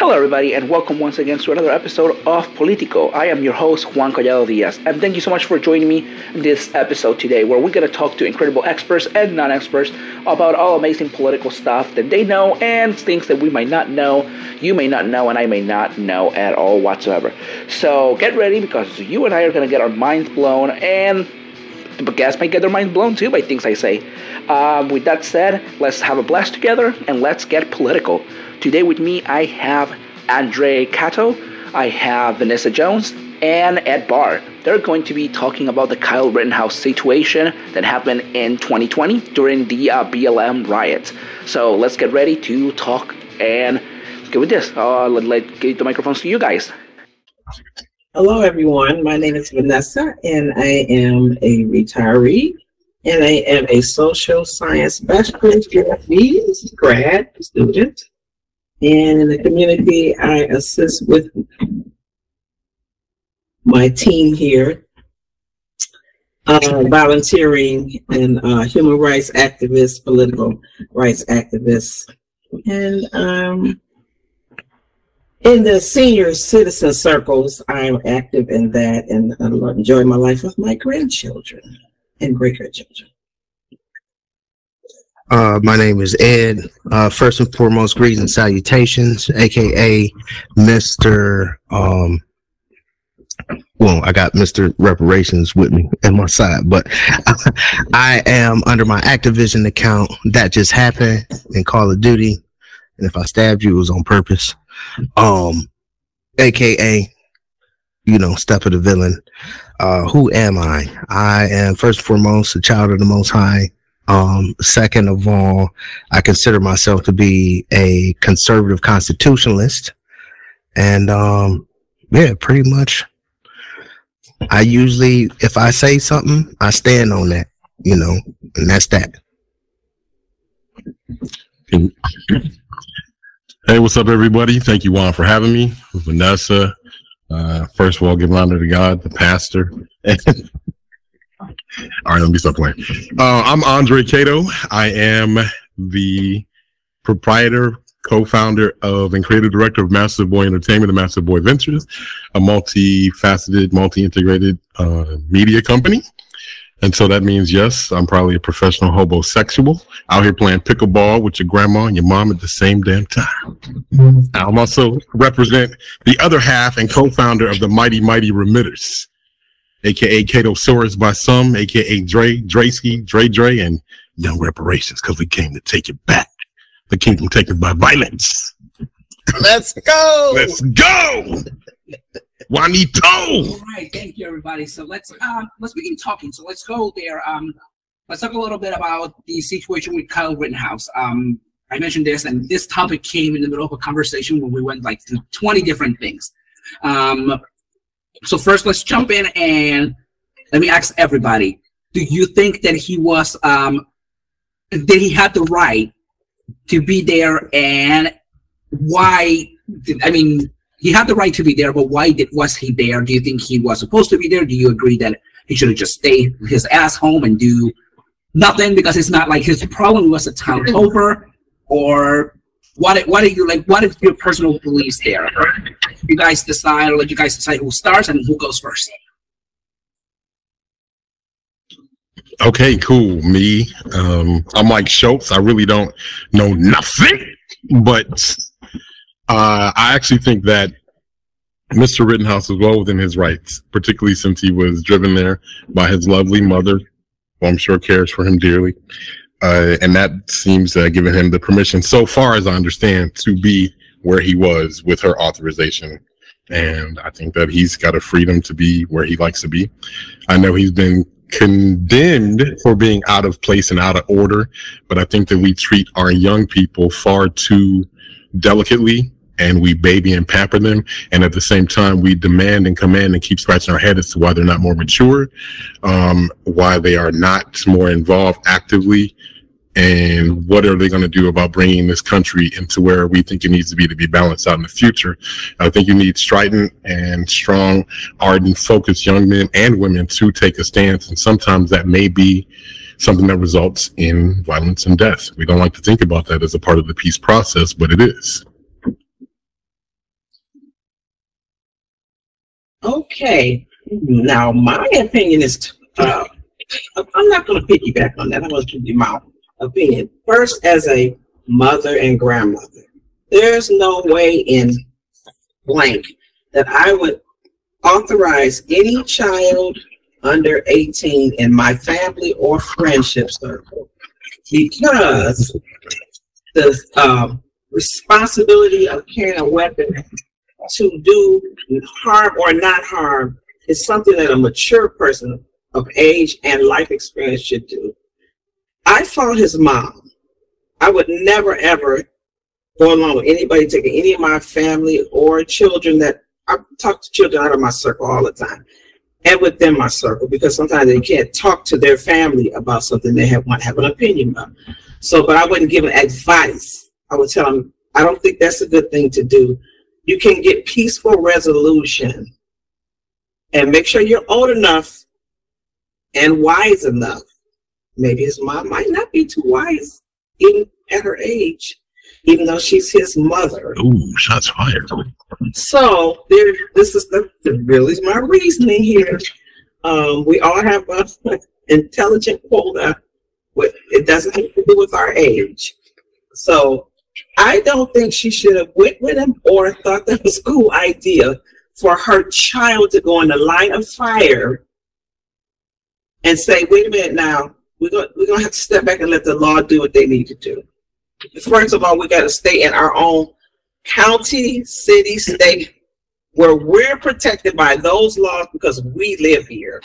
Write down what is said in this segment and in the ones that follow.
Hello, everybody, and welcome once again to another episode of Politico. I am your host, Juan Collado Diaz, and thank you so much for joining me this episode today, where we're going to talk to incredible experts and non experts about all amazing political stuff that they know and things that we might not know, you may not know, and I may not know at all whatsoever. So get ready because you and I are going to get our minds blown and the guests might get their minds blown too by things I say. Um, with that said, let's have a blast together and let's get political. Today with me, I have Andre Cato, I have Vanessa Jones, and Ed Bar. They're going to be talking about the Kyle Rittenhouse situation that happened in 2020 during the uh, BLM riots. So let's get ready to talk and get with this. Uh, let, let get the microphones to you guys. Hello, everyone. My name is Vanessa, and I am a retiree, and I am a social science bachelor's degree grad student. And in the community, I assist with my team here, uh, volunteering and uh, human rights activists, political rights activists, and um, in the senior citizen circles, I'm active in that and I enjoy my life with my grandchildren and great grandchildren. Uh, my name is Ed. Uh, first and foremost, greetings and salutations, aka Mr. Um, well, I got Mr. Reparations with me at my side, but I am under my Activision account. That just happened in Call of Duty. And if I stabbed you, it was on purpose um, aka, you know, step of the villain. Uh, who am I? I am first and foremost a child of the Most High. Um, second of all, I consider myself to be a conservative constitutionalist, and um, yeah, pretty much. I usually, if I say something, I stand on that, you know, and that's that. Hey, what's up, everybody? Thank you, Juan, for having me. Vanessa, uh, first of all, give honor to God, the pastor. all right, let me stop playing. Uh, I'm Andre Cato. I am the proprietor, co-founder of and creative director of Massive Boy Entertainment and Massive Boy Ventures, a multi-faceted, multi-integrated uh, media company. And so that means, yes, I'm probably a professional homosexual out here playing pickleball with your grandma and your mom at the same damn time. I'm also represent the other half and co-founder of the Mighty Mighty Remitters, aka Cato Soros by some, aka Dre, Dreski, Dre Dre, and Young Reparations, because we came to take it back. The kingdom taken by violence. Let's go. Let's go. Juanito. All right, thank you, everybody. So let's uh, let's begin talking. So let's go there. Um, let's talk a little bit about the situation with Kyle Rittenhouse. Um, I mentioned this, and this topic came in the middle of a conversation when we went like to 20 different things. Um, so first, let's jump in and let me ask everybody: Do you think that he was um, that he had the right to be there, and why? I mean, he had the right to be there, but why did was he there? Do you think he was supposed to be there? Do you agree that he should have just stayed his ass home and do nothing because it's not like his problem was a town over or what what are you like what is your personal beliefs there you guys decide or let you guys decide who starts and who goes first okay cool me um i'm like schultz i really don't know nothing but uh i actually think that Mr. Rittenhouse is well within his rights, particularly since he was driven there by his lovely mother, who I'm sure cares for him dearly. Uh, and that seems to have given him the permission, so far as I understand, to be where he was with her authorization. And I think that he's got a freedom to be where he likes to be. I know he's been condemned for being out of place and out of order, but I think that we treat our young people far too delicately and we baby and pamper them. And at the same time, we demand and command and keep scratching our head as to why they're not more mature, um, why they are not more involved actively, and what are they going to do about bringing this country into where we think it needs to be to be balanced out in the future. I think you need strident and strong, ardent, focused young men and women to take a stance. And sometimes that may be something that results in violence and death. We don't like to think about that as a part of the peace process, but it is. Okay, now my opinion is, uh, I'm not going to piggyback on that. I'm going to give you my opinion. First, as a mother and grandmother, there's no way in blank that I would authorize any child under 18 in my family or friendship circle because the um, responsibility of carrying a weapon to do harm or not harm is something that a mature person of age and life experience should do. I fought his mom. I would never ever go along with anybody taking any of my family or children that I talk to children out of my circle all the time and within my circle because sometimes they can't talk to their family about something they have want have an opinion about. So, but I wouldn't give them advice. I would tell them, I don't think that's a good thing to do. You can get peaceful resolution and make sure you're old enough and wise enough. Maybe his mom might not be too wise even at her age, even though she's his mother. Ooh, shots fired. So there, this is the, the really my reasoning here. Um, we all have an intelligent quota. With, it doesn't have to do with our age. So I don't think she should have went with him or thought that was a cool idea for her child to go in the line of fire and say, wait a minute now, we're going we're gonna have to step back and let the law do what they need to do. First of all, we got to stay in our own county, city, state, where we're protected by those laws because we live here.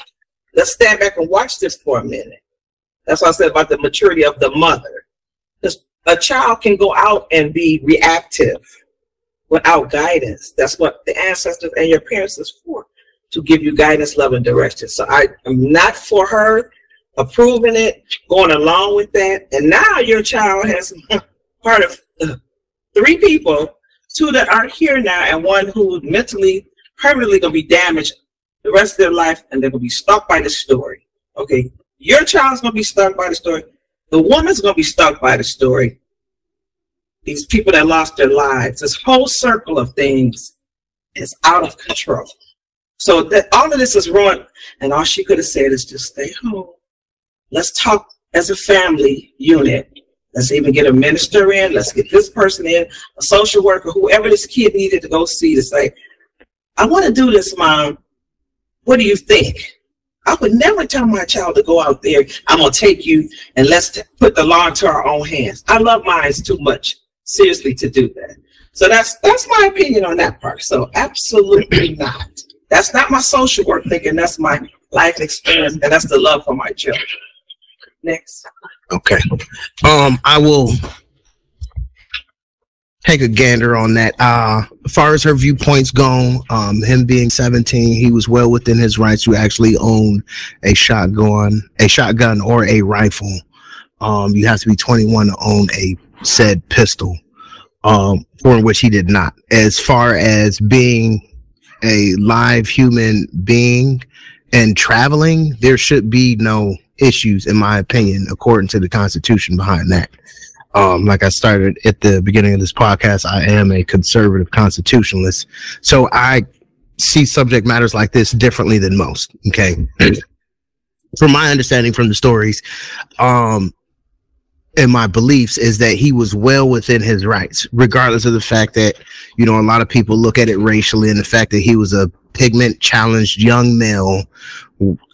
Let's stand back and watch this for a minute. That's what I said about the maturity of the mother. A child can go out and be reactive without guidance. That's what the ancestors and your parents is for, to give you guidance, love, and direction. So I am not for her approving it, going along with that. And now your child has part of uh, three people two that aren't here now, and one who mentally, permanently gonna be damaged the rest of their life, and they're gonna be stuck by the story. Okay, your child's gonna be stuck by the story. The woman's gonna be stuck by the story. These people that lost their lives, this whole circle of things is out of control. So that all of this is wrong, and all she could have said is just stay home. Let's talk as a family unit Let's even get a minister in. Let's get this person in, a social worker, whoever this kid needed to go see to say, I want to do this, mom. What do you think? I would never tell my child to go out there. I'm gonna take you and let's t- put the law into our own hands. I love mine too much, seriously, to do that. So that's that's my opinion on that part. So absolutely not. That's not my social work thinking. That's my life experience, and that's the love for my children. Next. Okay. Um, I will take a gander on that. Uh, as far as her viewpoints go, um, him being 17, he was well within his rights to actually own a shotgun, a shotgun or a rifle. Um, you have to be 21 to own a said pistol, um, for which he did not. As far as being a live human being and traveling, there should be no issues, in my opinion, according to the Constitution behind that. Um, like I started at the beginning of this podcast, I am a conservative constitutionalist. So I see subject matters like this differently than most. Okay. from my understanding from the stories, um, and my beliefs is that he was well within his rights, regardless of the fact that, you know, a lot of people look at it racially and the fact that he was a pigment challenged young male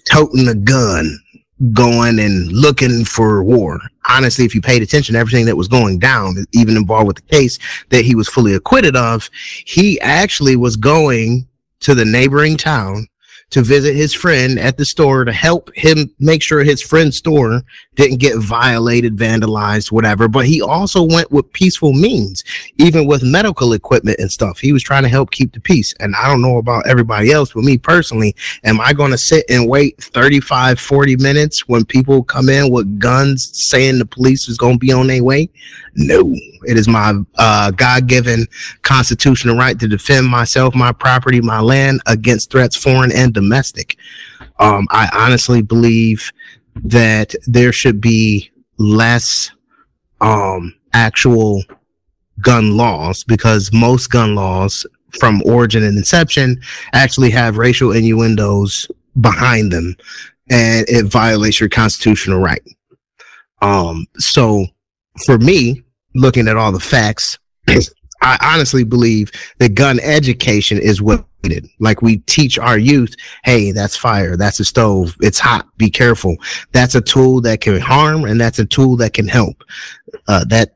toting a gun going and looking for war. Honestly, if you paid attention to everything that was going down, even involved with the case that he was fully acquitted of, he actually was going to the neighboring town to visit his friend at the store to help him make sure his friend's store didn't get violated, vandalized, whatever. But he also went with peaceful means, even with medical equipment and stuff. He was trying to help keep the peace. And I don't know about everybody else, but me personally, am I going to sit and wait 35, 40 minutes when people come in with guns saying the police is going to be on their way? No, it is my uh, God given constitutional right to defend myself, my property, my land against threats, foreign and domestic. Um, I honestly believe that there should be less um, actual gun laws because most gun laws from origin and inception actually have racial innuendos behind them and it violates your constitutional right. Um, so for me, looking at all the facts, I honestly believe that gun education is what needed. Like we teach our youth, hey, that's fire, that's a stove, it's hot, be careful. That's a tool that can harm and that's a tool that can help. Uh, that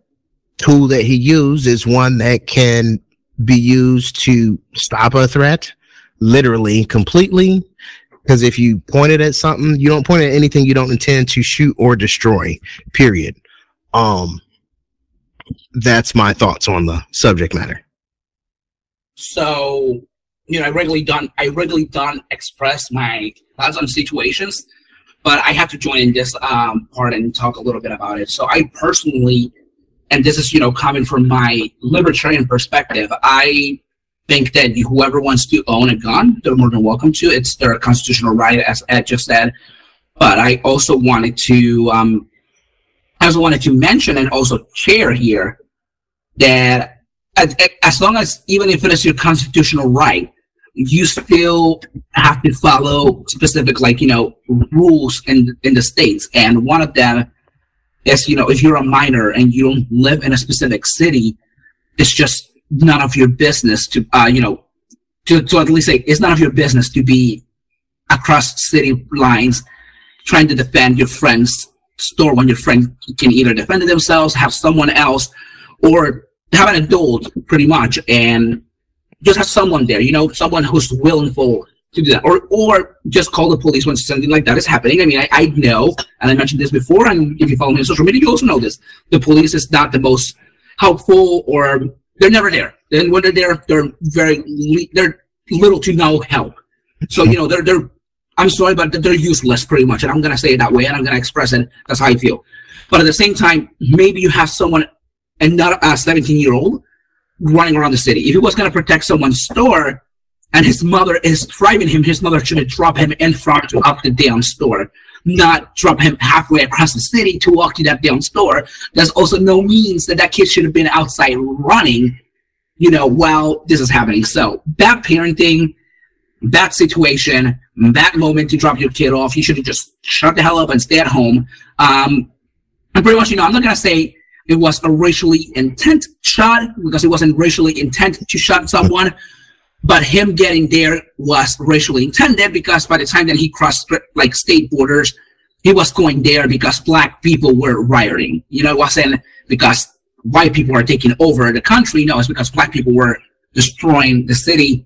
tool that he used is one that can be used to stop a threat, literally, completely. Because if you point it at something, you don't point at anything you don't intend to shoot or destroy. Period. Um, that's my thoughts on the subject matter. So, you know, I regularly don't, I regularly don't express my thoughts on situations, but I have to join in this um, part and talk a little bit about it. So, I personally, and this is, you know, coming from my libertarian perspective, I think that whoever wants to own a gun, they're more than welcome to. It's their constitutional right, as Ed just said. But I also wanted to, um, also wanted to mention and also share here that as, long as even if it is your constitutional right, you still have to follow specific like you know rules in in the states, and one of them is you know if you're a minor and you don't live in a specific city, it's just none of your business to uh you know to, to at least say it's none of your business to be across city lines trying to defend your friend's store when your friend can either defend themselves, have someone else, or have an adult pretty much and just have someone there, you know, someone who's willing for to do that. Or or just call the police when something like that is happening. I mean, I, I know, and I mentioned this before, and if you follow me on social media, you also know this. The police is not the most helpful or they're never there. Then when they're there, they're very they're little to no help. So you know they're they're I'm sorry, but they're useless pretty much, and I'm gonna say it that way, and I'm gonna express it. That's how I feel. But at the same time, maybe you have someone and not a uh, 17 year old running around the city. If he was gonna protect someone's store, and his mother is driving him, his mother should drop him in front of the damn store, not drop him halfway across the city to walk to that damn store. There's also no means that that kid should have been outside running, you know, while this is happening. So bad parenting, bad situation, that moment to drop your kid off. You should have just shut the hell up and stay at home. Um, and pretty much, you know, I'm not gonna say it was a racially intent shot because it wasn't racially intent to shot someone, but him getting there was racially intended because by the time that he crossed like state borders, he was going there because black people were rioting. You know, it wasn't because white people are taking over the country. No, it's because black people were destroying the city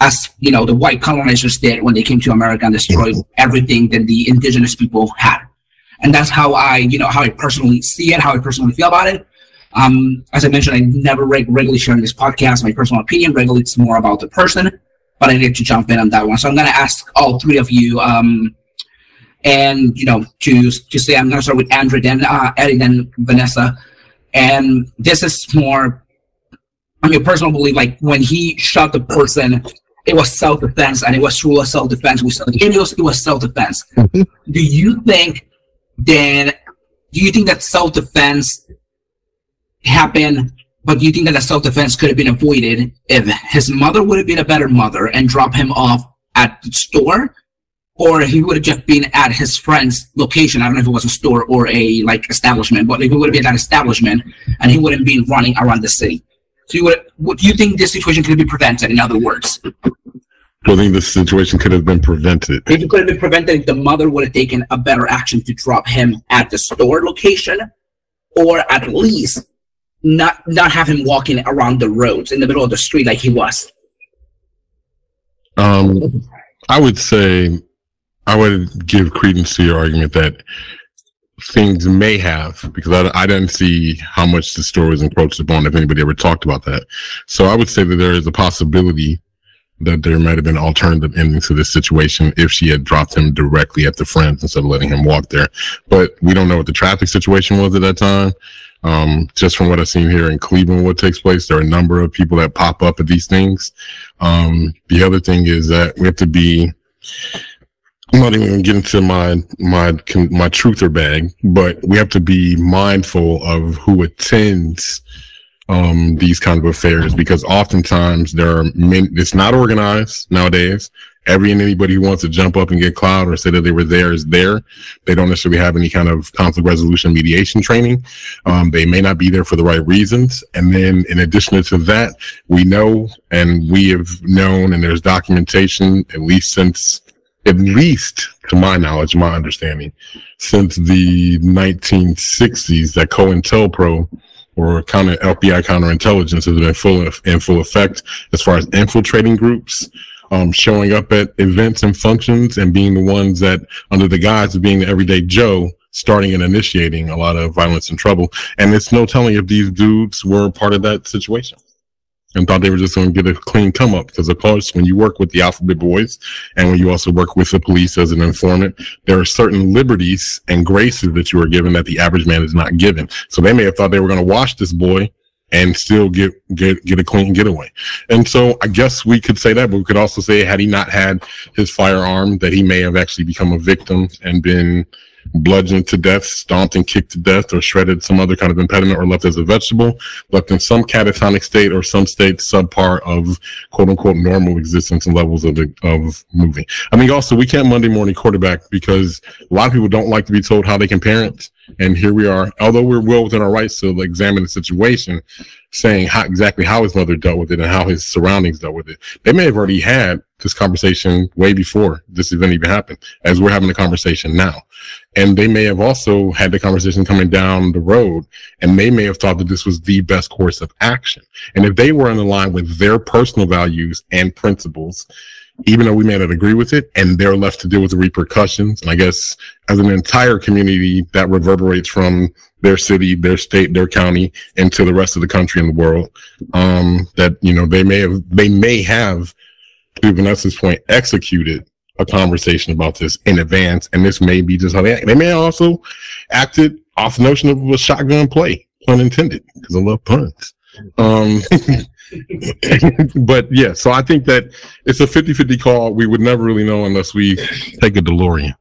as you know the white colonizers did when they came to America and destroyed everything that the indigenous people had. And that's how I, you know, how I personally see it, how I personally feel about it. Um, as I mentioned, I never reg- regularly share in this podcast my personal opinion. Regularly, it's more about the person, but I need to jump in on that one. So I'm going to ask all three of you, um, and you know, to to say I'm going to start with Andrew, then uh, Eddie, then Vanessa, and this is more. I mean, personal belief. Like when he shot the person, it was self defense, and it was true self defense. We saw the it was self defense. Mm-hmm. Do you think then? Do you think that self defense happened? But do you think that the self defense could have been avoided if his mother would have been a better mother and drop him off at the store, or he would have just been at his friend's location. I don't know if it was a store or a like establishment, but if he would have been at that establishment and he wouldn't be running around the city. So you would, what do you think this situation could be prevented? In other words, I think this situation could have been prevented. If it could have been prevented, if the mother would have taken a better action to drop him at the store location, or at least not not have him walking around the roads in the middle of the street like he was. Um, I would say I would give credence to your argument that things may have because I, I didn't see how much the store was encroached upon if anybody ever talked about that. So I would say that there is a possibility that there might have been alternative endings to this situation if she had dropped him directly at the friends instead of letting him walk there. But we don't know what the traffic situation was at that time. Um, just from what I've seen here in Cleveland, what takes place, there are a number of people that pop up at these things. Um, the other thing is that we have to be I'm not even gonna get into my my my truther bag, but we have to be mindful of who attends um, these kind of affairs because oftentimes there are men, it's not organized nowadays. Every and anybody who wants to jump up and get cloud or say that they were there is there. They don't necessarily have any kind of conflict resolution mediation training. Um, they may not be there for the right reasons. And then in addition to that, we know and we have known and there's documentation at least since at least to my knowledge, my understanding, since the 1960s that COINTELPRO or counter FBI counterintelligence has been full of, in full effect as far as infiltrating groups, um, showing up at events and functions and being the ones that under the guise of being the everyday Joe, starting and initiating a lot of violence and trouble. And it's no telling if these dudes were part of that situation and thought they were just going to get a clean come up. Because of course, when you work with the alphabet boys and when you also work with the police as an informant, there are certain liberties and graces that you are given that the average man is not given. So they may have thought they were going to wash this boy and still get get get a clean getaway. And so I guess we could say that, but we could also say had he not had his firearm, that he may have actually become a victim and been bludgeoned to death, stomped and kicked to death, or shredded some other kind of impediment, or left as a vegetable, left in some catatonic state or some state subpar of quote unquote normal existence and levels of the, of moving. I mean, also we can't Monday morning quarterback because a lot of people don't like to be told how they can parent. And here we are, although we're well within our rights to examine the situation, saying how exactly how his mother dealt with it and how his surroundings dealt with it. They may have already had this conversation way before this event even happened, as we're having the conversation now. And they may have also had the conversation coming down the road, and they may have thought that this was the best course of action. And if they were in line with their personal values and principles, even though we may not agree with it, and they're left to deal with the repercussions. And I guess as an entire community that reverberates from their city, their state, their county into the rest of the country and the world, um, that, you know, they may have, they may have, to Vanessa's point, executed a conversation about this in advance. And this may be just how they act. They may also acted off the notion of a shotgun play, pun intended, because I love puns. Um, but yeah, so I think that it's a 50 50 call. We would never really know unless we take a DeLorean.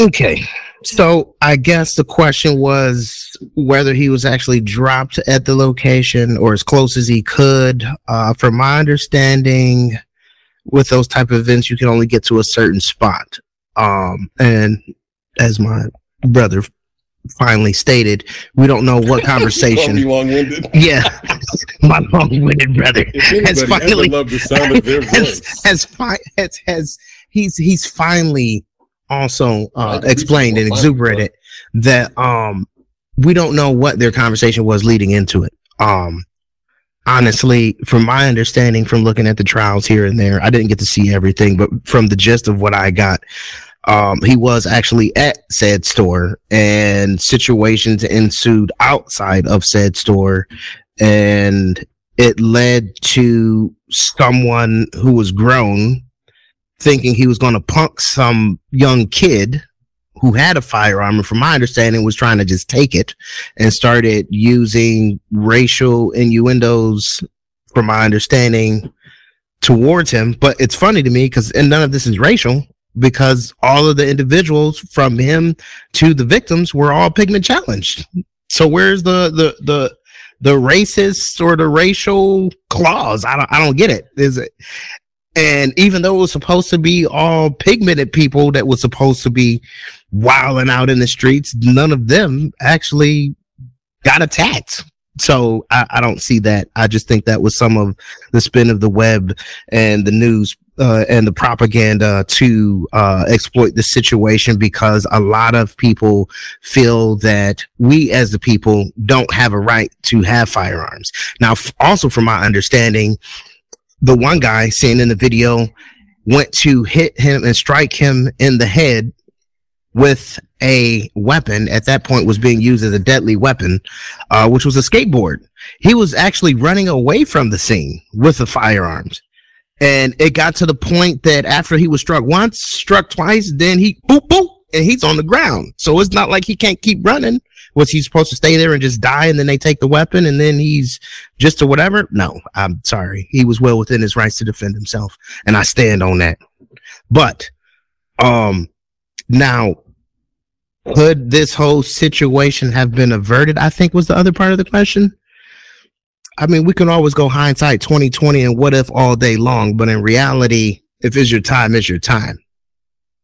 Okay. So I guess the question was whether he was actually dropped at the location or as close as he could. Uh, from my understanding, with those type of events, you can only get to a certain spot. Um, and as my brother finally stated, we don't know what conversation. yeah, my long-winded brother has finally love the sound of their voice. Has, has, has, has he's he's finally also uh, explained and exuberated that um we don't know what their conversation was leading into it. Um, honestly, from my understanding, from looking at the trials here and there, I didn't get to see everything, but from the gist of what I got, um, he was actually at said store and situations ensued outside of said store. And it led to someone who was grown thinking he was going to punk some young kid who had a firearm and from my understanding was trying to just take it and started using racial innuendos from my understanding towards him but it's funny to me because and none of this is racial because all of the individuals from him to the victims were all pigment challenged. So where's the the the the racist or the racial clause? I don't I don't get it. Is it? And even though it was supposed to be all pigmented people that was supposed to be wilding out in the streets, none of them actually got attacked. So I, I don't see that. I just think that was some of the spin of the web and the news uh, and the propaganda to uh, exploit the situation because a lot of people feel that we as the people don't have a right to have firearms. Now, f- also from my understanding, the one guy seen in the video went to hit him and strike him in the head with a weapon at that point was being used as a deadly weapon, uh, which was a skateboard. He was actually running away from the scene with the firearms. And it got to the point that after he was struck once, struck twice, then he boop boop, and he's on the ground. So it's not like he can't keep running. Was he supposed to stay there and just die and then they take the weapon and then he's just or whatever? No, I'm sorry. He was well within his rights to defend himself. And I stand on that. But um now could this whole situation have been averted? I think was the other part of the question. I mean, we can always go hindsight 2020 and what if all day long, but in reality, if it's your time, it's your time.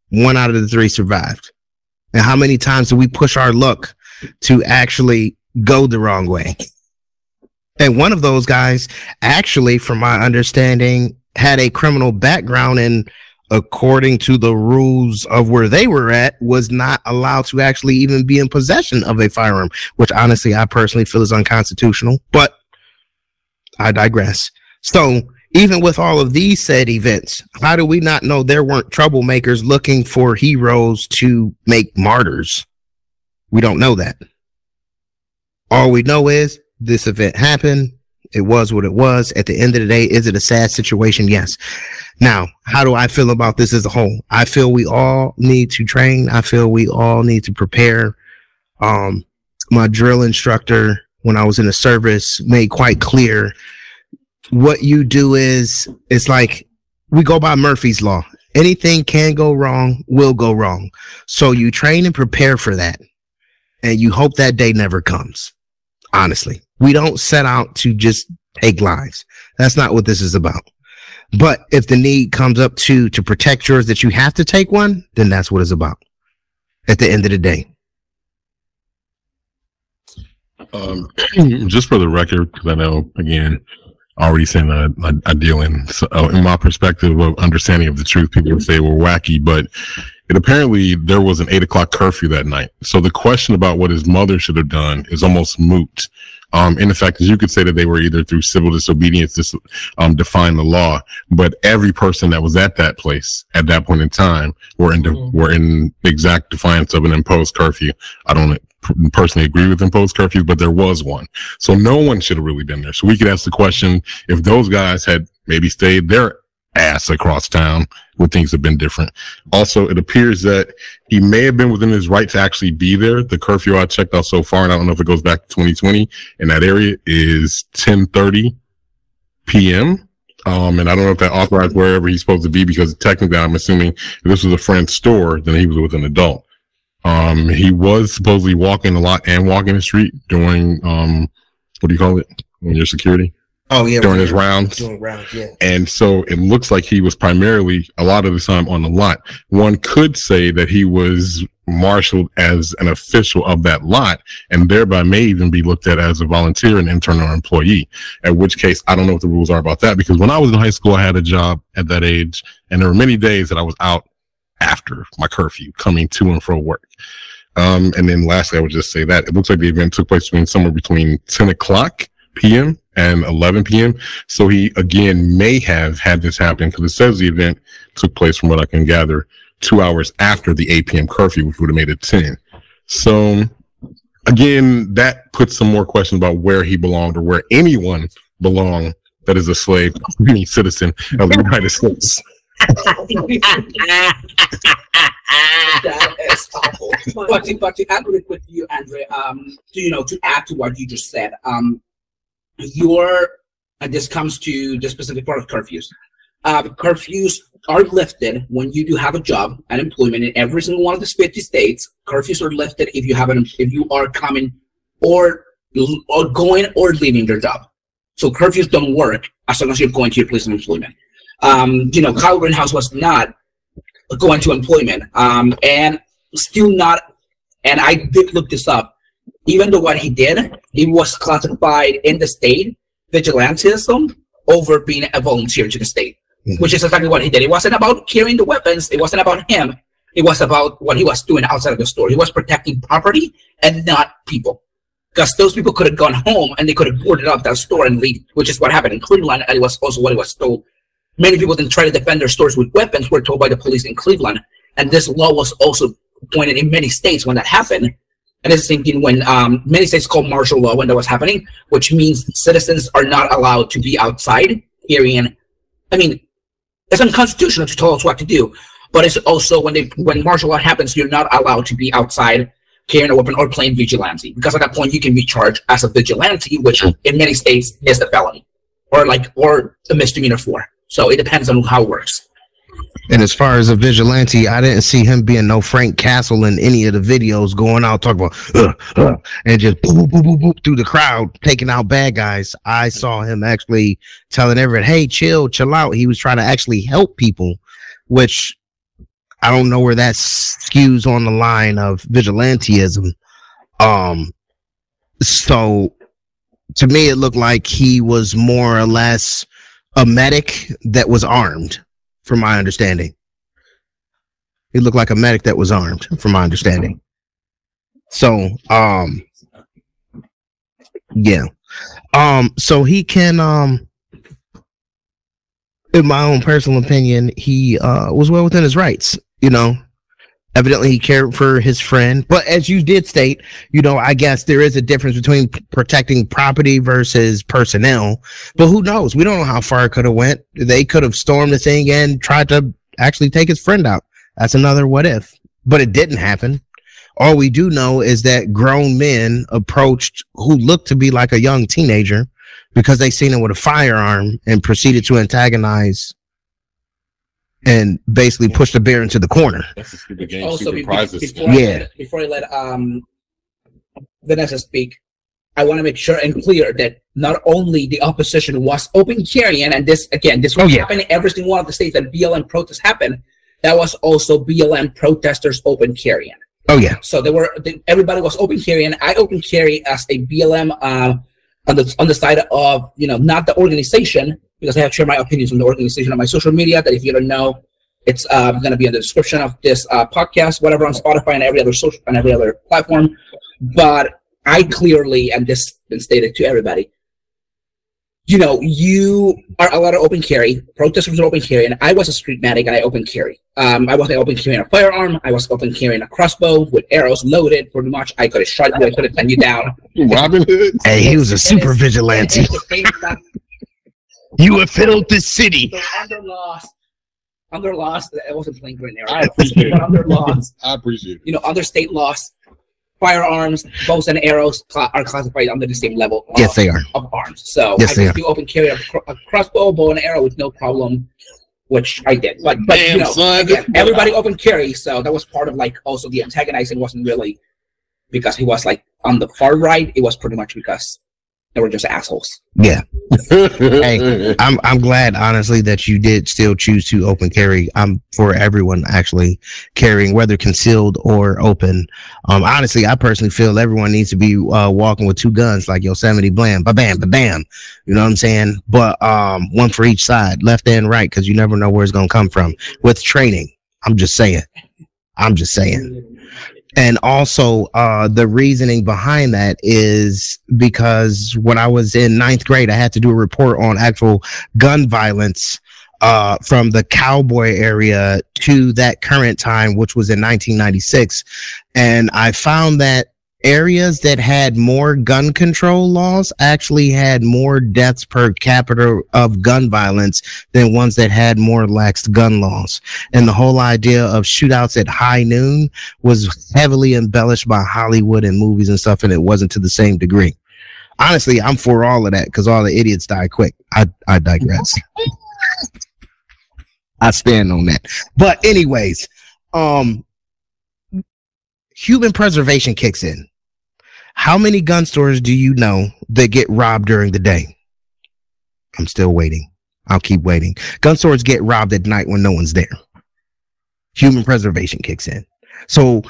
One out of the three survived. And how many times do we push our luck to actually go the wrong way? And one of those guys, actually, from my understanding, had a criminal background and according to the rules of where they were at, was not allowed to actually even be in possession of a firearm, which honestly I personally feel is unconstitutional. But I digress. So even with all of these said events, how do we not know there weren't troublemakers looking for heroes to make martyrs? We don't know that. All we know is this event happened. It was what it was. At the end of the day, is it a sad situation? Yes. Now, how do I feel about this as a whole? I feel we all need to train. I feel we all need to prepare. Um, my drill instructor, when I was in the service, made quite clear what you do is it's like we go by Murphy's law. Anything can go wrong, will go wrong. So you train and prepare for that. And you hope that day never comes. Honestly, we don't set out to just take lives. That's not what this is about. But if the need comes up to to protect yours that you have to take one, then that's what it's about. At the end of the day. Um, just for the record, because I know again already saying that I, I deal in. So, uh, in my perspective of understanding of the truth, people would say we're wacky, but it apparently there was an eight o'clock curfew that night. So the question about what his mother should have done is almost moot. Um, in effect, as you could say that they were either through civil disobedience to um, define the law, but every person that was at that place at that point in time were in de- mm-hmm. were in exact defiance of an imposed curfew. I don't personally agree with imposed curfew, but there was one. So no one should have really been there. So we could ask the question, if those guys had maybe stayed their ass across town, would things have been different? Also, it appears that he may have been within his right to actually be there. The curfew I checked out so far, and I don't know if it goes back to 2020 in that area is 1030 PM. Um, and I don't know if that authorized wherever he's supposed to be because technically I'm assuming if this was a friend's store, then he was with an adult. Um, he was supposedly walking a lot and walking the street during, um, what do you call it? When you're security? Oh yeah, during his rounds. Doing rounds, yeah. And so it looks like he was primarily a lot of the time on the lot. One could say that he was marshaled as an official of that lot and thereby may even be looked at as a volunteer an intern, or employee. At which case, I don't know what the rules are about that because when I was in high school, I had a job at that age and there were many days that I was out after my curfew coming to and from work. Um, and then lastly, I would just say that it looks like the event took place between somewhere between 10 o'clock p.m. and 11 p.m. So he again may have had this happen because it says the event took place from what I can gather two hours after the 8 p.m. curfew, which would have made it 10. So again, that puts some more questions about where he belonged or where anyone belonged that is a slave, any citizen of the United States that is awful. But to, but to agree with you, Andre, um, to, you know, to add to what you just said, um, your and this comes to the specific part of curfews. Uh, curfews are lifted when you do have a job and employment in every single one of the 50 states. Curfews are lifted if you have an if you are coming or or going or leaving your job. So curfews don't work as long as you're going to your place of employment. Um, you know, Kyle Rittenhouse was not going to employment, um, and still not. And I did look this up. Even though what he did, he was classified in the state vigilantism over being a volunteer to the state, mm-hmm. which is exactly what he did. It wasn't about carrying the weapons. It wasn't about him. It was about what he was doing outside of the store. He was protecting property and not people. Because those people could have gone home and they could have boarded up that store and leave, which is what happened in Cleveland. And it was also what it was told Many people didn't try to defend their stores with weapons, were told by the police in Cleveland. And this law was also pointed in many states when that happened. And it's the same thing when um, many states called martial law when that was happening, which means citizens are not allowed to be outside carrying. I mean, it's unconstitutional to tell us what to do, but it's also when they when martial law happens, you're not allowed to be outside carrying a weapon or playing vigilante because at that point you can be charged as a vigilante, which in many states is a felony or like or a misdemeanor for. So it depends on how it works. And as far as a vigilante, I didn't see him being no Frank Castle in any of the videos going out talking about uh, uh, and just boop, boop, boop, boop, boop through the crowd taking out bad guys. I saw him actually telling everyone, "Hey, chill, chill out." He was trying to actually help people, which I don't know where that skews on the line of vigilanteism. Um, so to me, it looked like he was more or less a medic that was armed from my understanding. He looked like a medic that was armed, from my understanding. So, um, yeah, um, so he can, um, in my own personal opinion, he uh was well within his rights. You know, evidently he cared for his friend, but as you did state, you know, I guess there is a difference between protecting property versus personnel. But who knows? We don't know how far it could have went. They could have stormed the thing and tried to actually take his friend out. That's another what if. But it didn't happen. All we do know is that grown men approached who looked to be like a young teenager because they seen him with a firearm and proceeded to antagonize and basically push the bear into the corner. That's a stupid game. also be, be- before I Yeah. let, before I let um Vanessa speak, I want to make sure and clear that not only the opposition was open carrying, and this again, this was Oh, yeah. happening in every single one of the states that BLM protests happened. That was also BLM protesters open carrying. Oh yeah. So there were the, everybody was open carrying. I open carry as a BLM uh, on the on the side of you know not the organization because I have shared my opinions on the organization on my social media. That if you don't know, it's um, going to be in the description of this uh, podcast, whatever on Spotify and every other social and every other platform. But I clearly, and this has been stated to everybody, you know, you are allowed to open carry. Protesters are open carry, and I was a street medic and I open carry. Um, I wasn't open carrying a firearm. I was open carrying a crossbow with arrows loaded. Pretty much, I could have shot you. I could have taken you down. Robin Hood. Hey, he was a super vigilante. it is the same stuff. You have fiddled this city. So under laws, under laws, I wasn't playing Green Arrow. I appreciate it. Under laws, I appreciate it. you know, under state laws, firearms, bows and arrows cla- are classified under the same level of, Yes, they are. of arms. So Yes, I they can still open carry a, cro- a crossbow, bow and arrow with no problem, which I did. But but Damn, you know, son. again, everybody open carry, so that was part of like also the antagonizing wasn't really because he was like on the far right. It was pretty much because they were just assholes. Yeah. Hey. I'm I'm glad honestly that you did still choose to open carry. I'm for everyone actually carrying whether concealed or open. Um honestly I personally feel everyone needs to be uh walking with two guns like Yosemite Blam, ba bam, ba bam. You know what I'm saying? But um one for each side, left and right, because you never know where it's gonna come from. With training. I'm just saying. I'm just saying. And also uh the reasoning behind that is because when i was in ninth grade i had to do a report on actual gun violence uh from the cowboy area to that current time which was in 1996 and i found that areas that had more gun control laws actually had more deaths per capita of gun violence than ones that had more lax gun laws and the whole idea of shootouts at high noon was heavily embellished by Hollywood and movies and stuff, and it wasn't to the same degree. Honestly, I'm for all of that because all the idiots die quick. I I digress. I stand on that. But anyways, um human preservation kicks in. How many gun stores do you know that get robbed during the day? I'm still waiting. I'll keep waiting. Gun stores get robbed at night when no one's there. Human preservation kicks in. So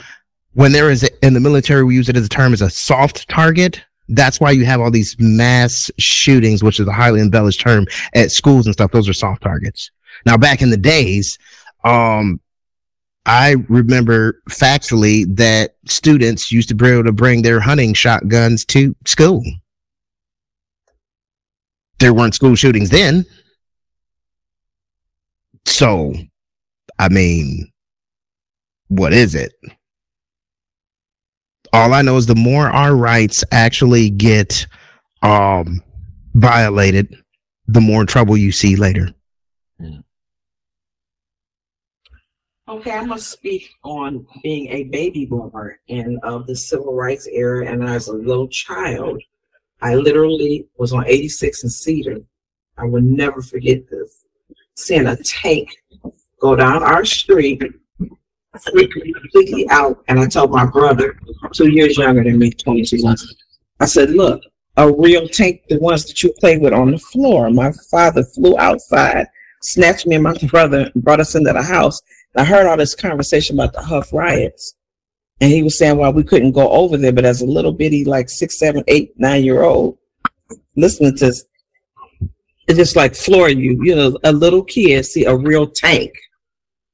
when there is a, in the military, we use it as a term as a soft target. That's why you have all these mass shootings, which is a highly embellished term at schools and stuff. Those are soft targets. Now, back in the days, um, I remember factually that students used to be able to bring their hunting shotguns to school. There weren't school shootings then. So, I mean, what is it? All I know is the more our rights actually get um violated, the more trouble you see later. Okay, I'm gonna speak on being a baby boomer and of the civil rights era. And as a little child, I literally was on 86 and Cedar. I will never forget this. Seeing a tank go down our street, completely out, and I told my brother, two years younger than me, 22 months, I said, look, a real tank, the ones that you play with on the floor. My father flew outside, snatched me and my brother, brought us into the house. I heard all this conversation about the Hough riots. And he was saying why we couldn't go over there, but as a little bitty, like six, seven, eight, nine year old, listening to it just like floor you, you know, a little kid see a real tank.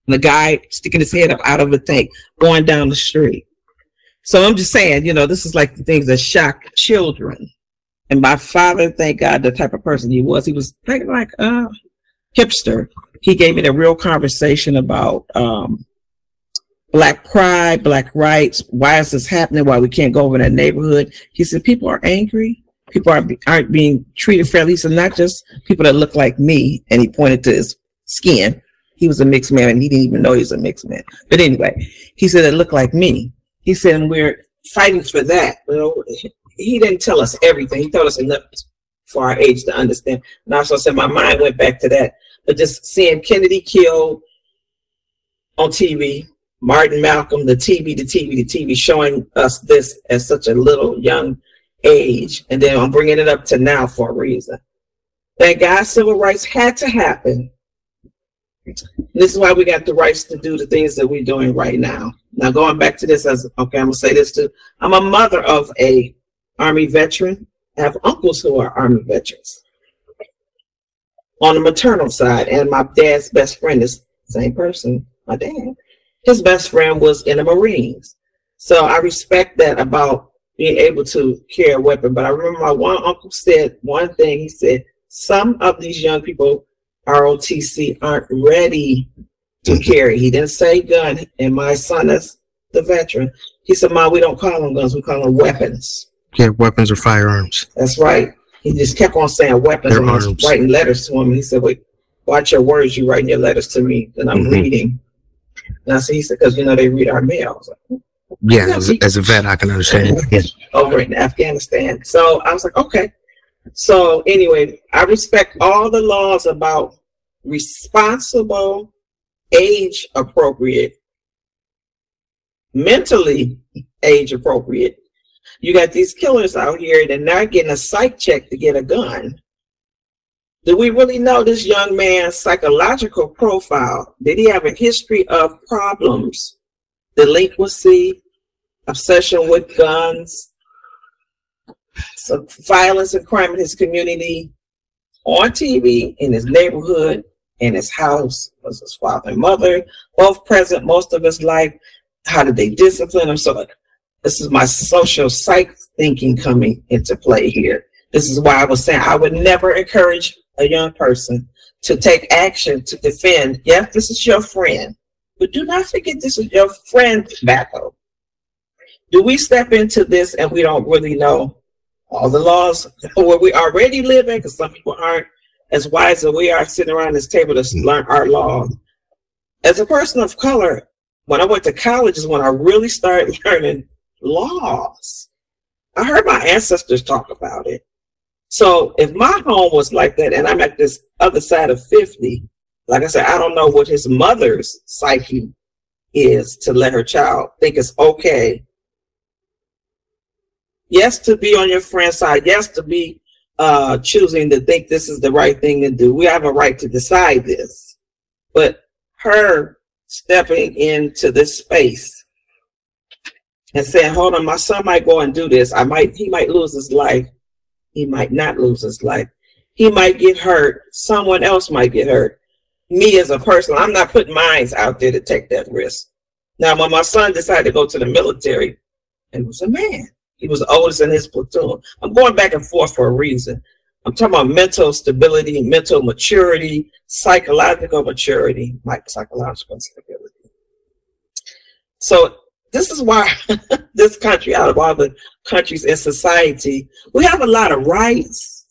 And the guy sticking his head up out of a tank going down the street. So I'm just saying, you know, this is like the things that shock children. And my father, thank God, the type of person he was, he was like, like a hipster. He gave me a real conversation about um, black pride, black rights. Why is this happening? Why we can't go over in that neighborhood? He said people are angry. People aren't, aren't being treated fairly. He said not just people that look like me. And he pointed to his skin. He was a mixed man and he didn't even know he was a mixed man. But anyway, he said it looked like me. He said, and we're fighting for that. Well, he didn't tell us everything. He told us enough for our age to understand. And I also said my mind went back to that. Just seeing Kennedy killed on TV, Martin Malcolm, the TV, the TV, the TV, showing us this at such a little young age. And then I'm bringing it up to now for a reason. Thank God civil rights had to happen. This is why we got the rights to do the things that we're doing right now. Now going back to this as okay, I'm gonna say this too. I'm a mother of a Army veteran. I have uncles who are Army veterans on the maternal side, and my dad's best friend is the same person, my dad his best friend was in the Marines. So I respect that about being able to carry a weapon. But I remember my one uncle said one thing. He said, some of these young people, ROTC, aren't ready to carry. He didn't say gun. And my son is the veteran. He said, Mom, we don't call them guns, we call them weapons. Yeah, weapons or firearms. That's right. He just kept on saying weapons They're and I was arms. writing letters to him. He said, Wait, watch your words, You're writing your letters to me, and I'm Mhm. reading. And I said, he said, because you know they read our mail. Like, Yeah, as, as a vet, I can understand. Yeah. over in Afghanistan. So I was like, okay. So anyway, I respect all the laws about responsible, age appropriate, mentally age appropriate. You got these killers out here that are not getting a psych check to get a gun. Do we really know this young man's psychological profile? Did he have a history of problems, delinquency, obsession with guns, some violence and crime in his community, on TV, in his neighborhood, in his house, was his father and mother, both present most of his life. How did they discipline him? So this is my social psych thinking coming into play here. This is why I was saying I would never encourage a young person to take action to defend. Yes, this is your friend, but do not forget this is your friend's battle do we step into this and we don't really know all the laws where we already live in? Because some people aren't as wise as we are sitting around this table to learn our laws. As a person of color, when I went to college is when I really started learning laws. I heard my ancestors talk about it. So if my home was like that and I'm at this other side of 50, like I said, I don't know what his mother's psyche is to let her child think it's okay yes to be on your friend's side yes to be uh choosing to think this is the right thing to do we have a right to decide this but her stepping into this space and saying hold on my son might go and do this. I might he might lose his life. He might not lose his life. He might get hurt. Someone else might get hurt. Me as a person i'm not putting mines out there to take that risk. Now when my son decided to go to the military it was a man. He was the oldest in his platoon. I'm going back and forth for a reason. I'm talking about mental stability, mental maturity, psychological maturity, my psychological stability. So this is why this country, out of all the countries in society, we have a lot of rights,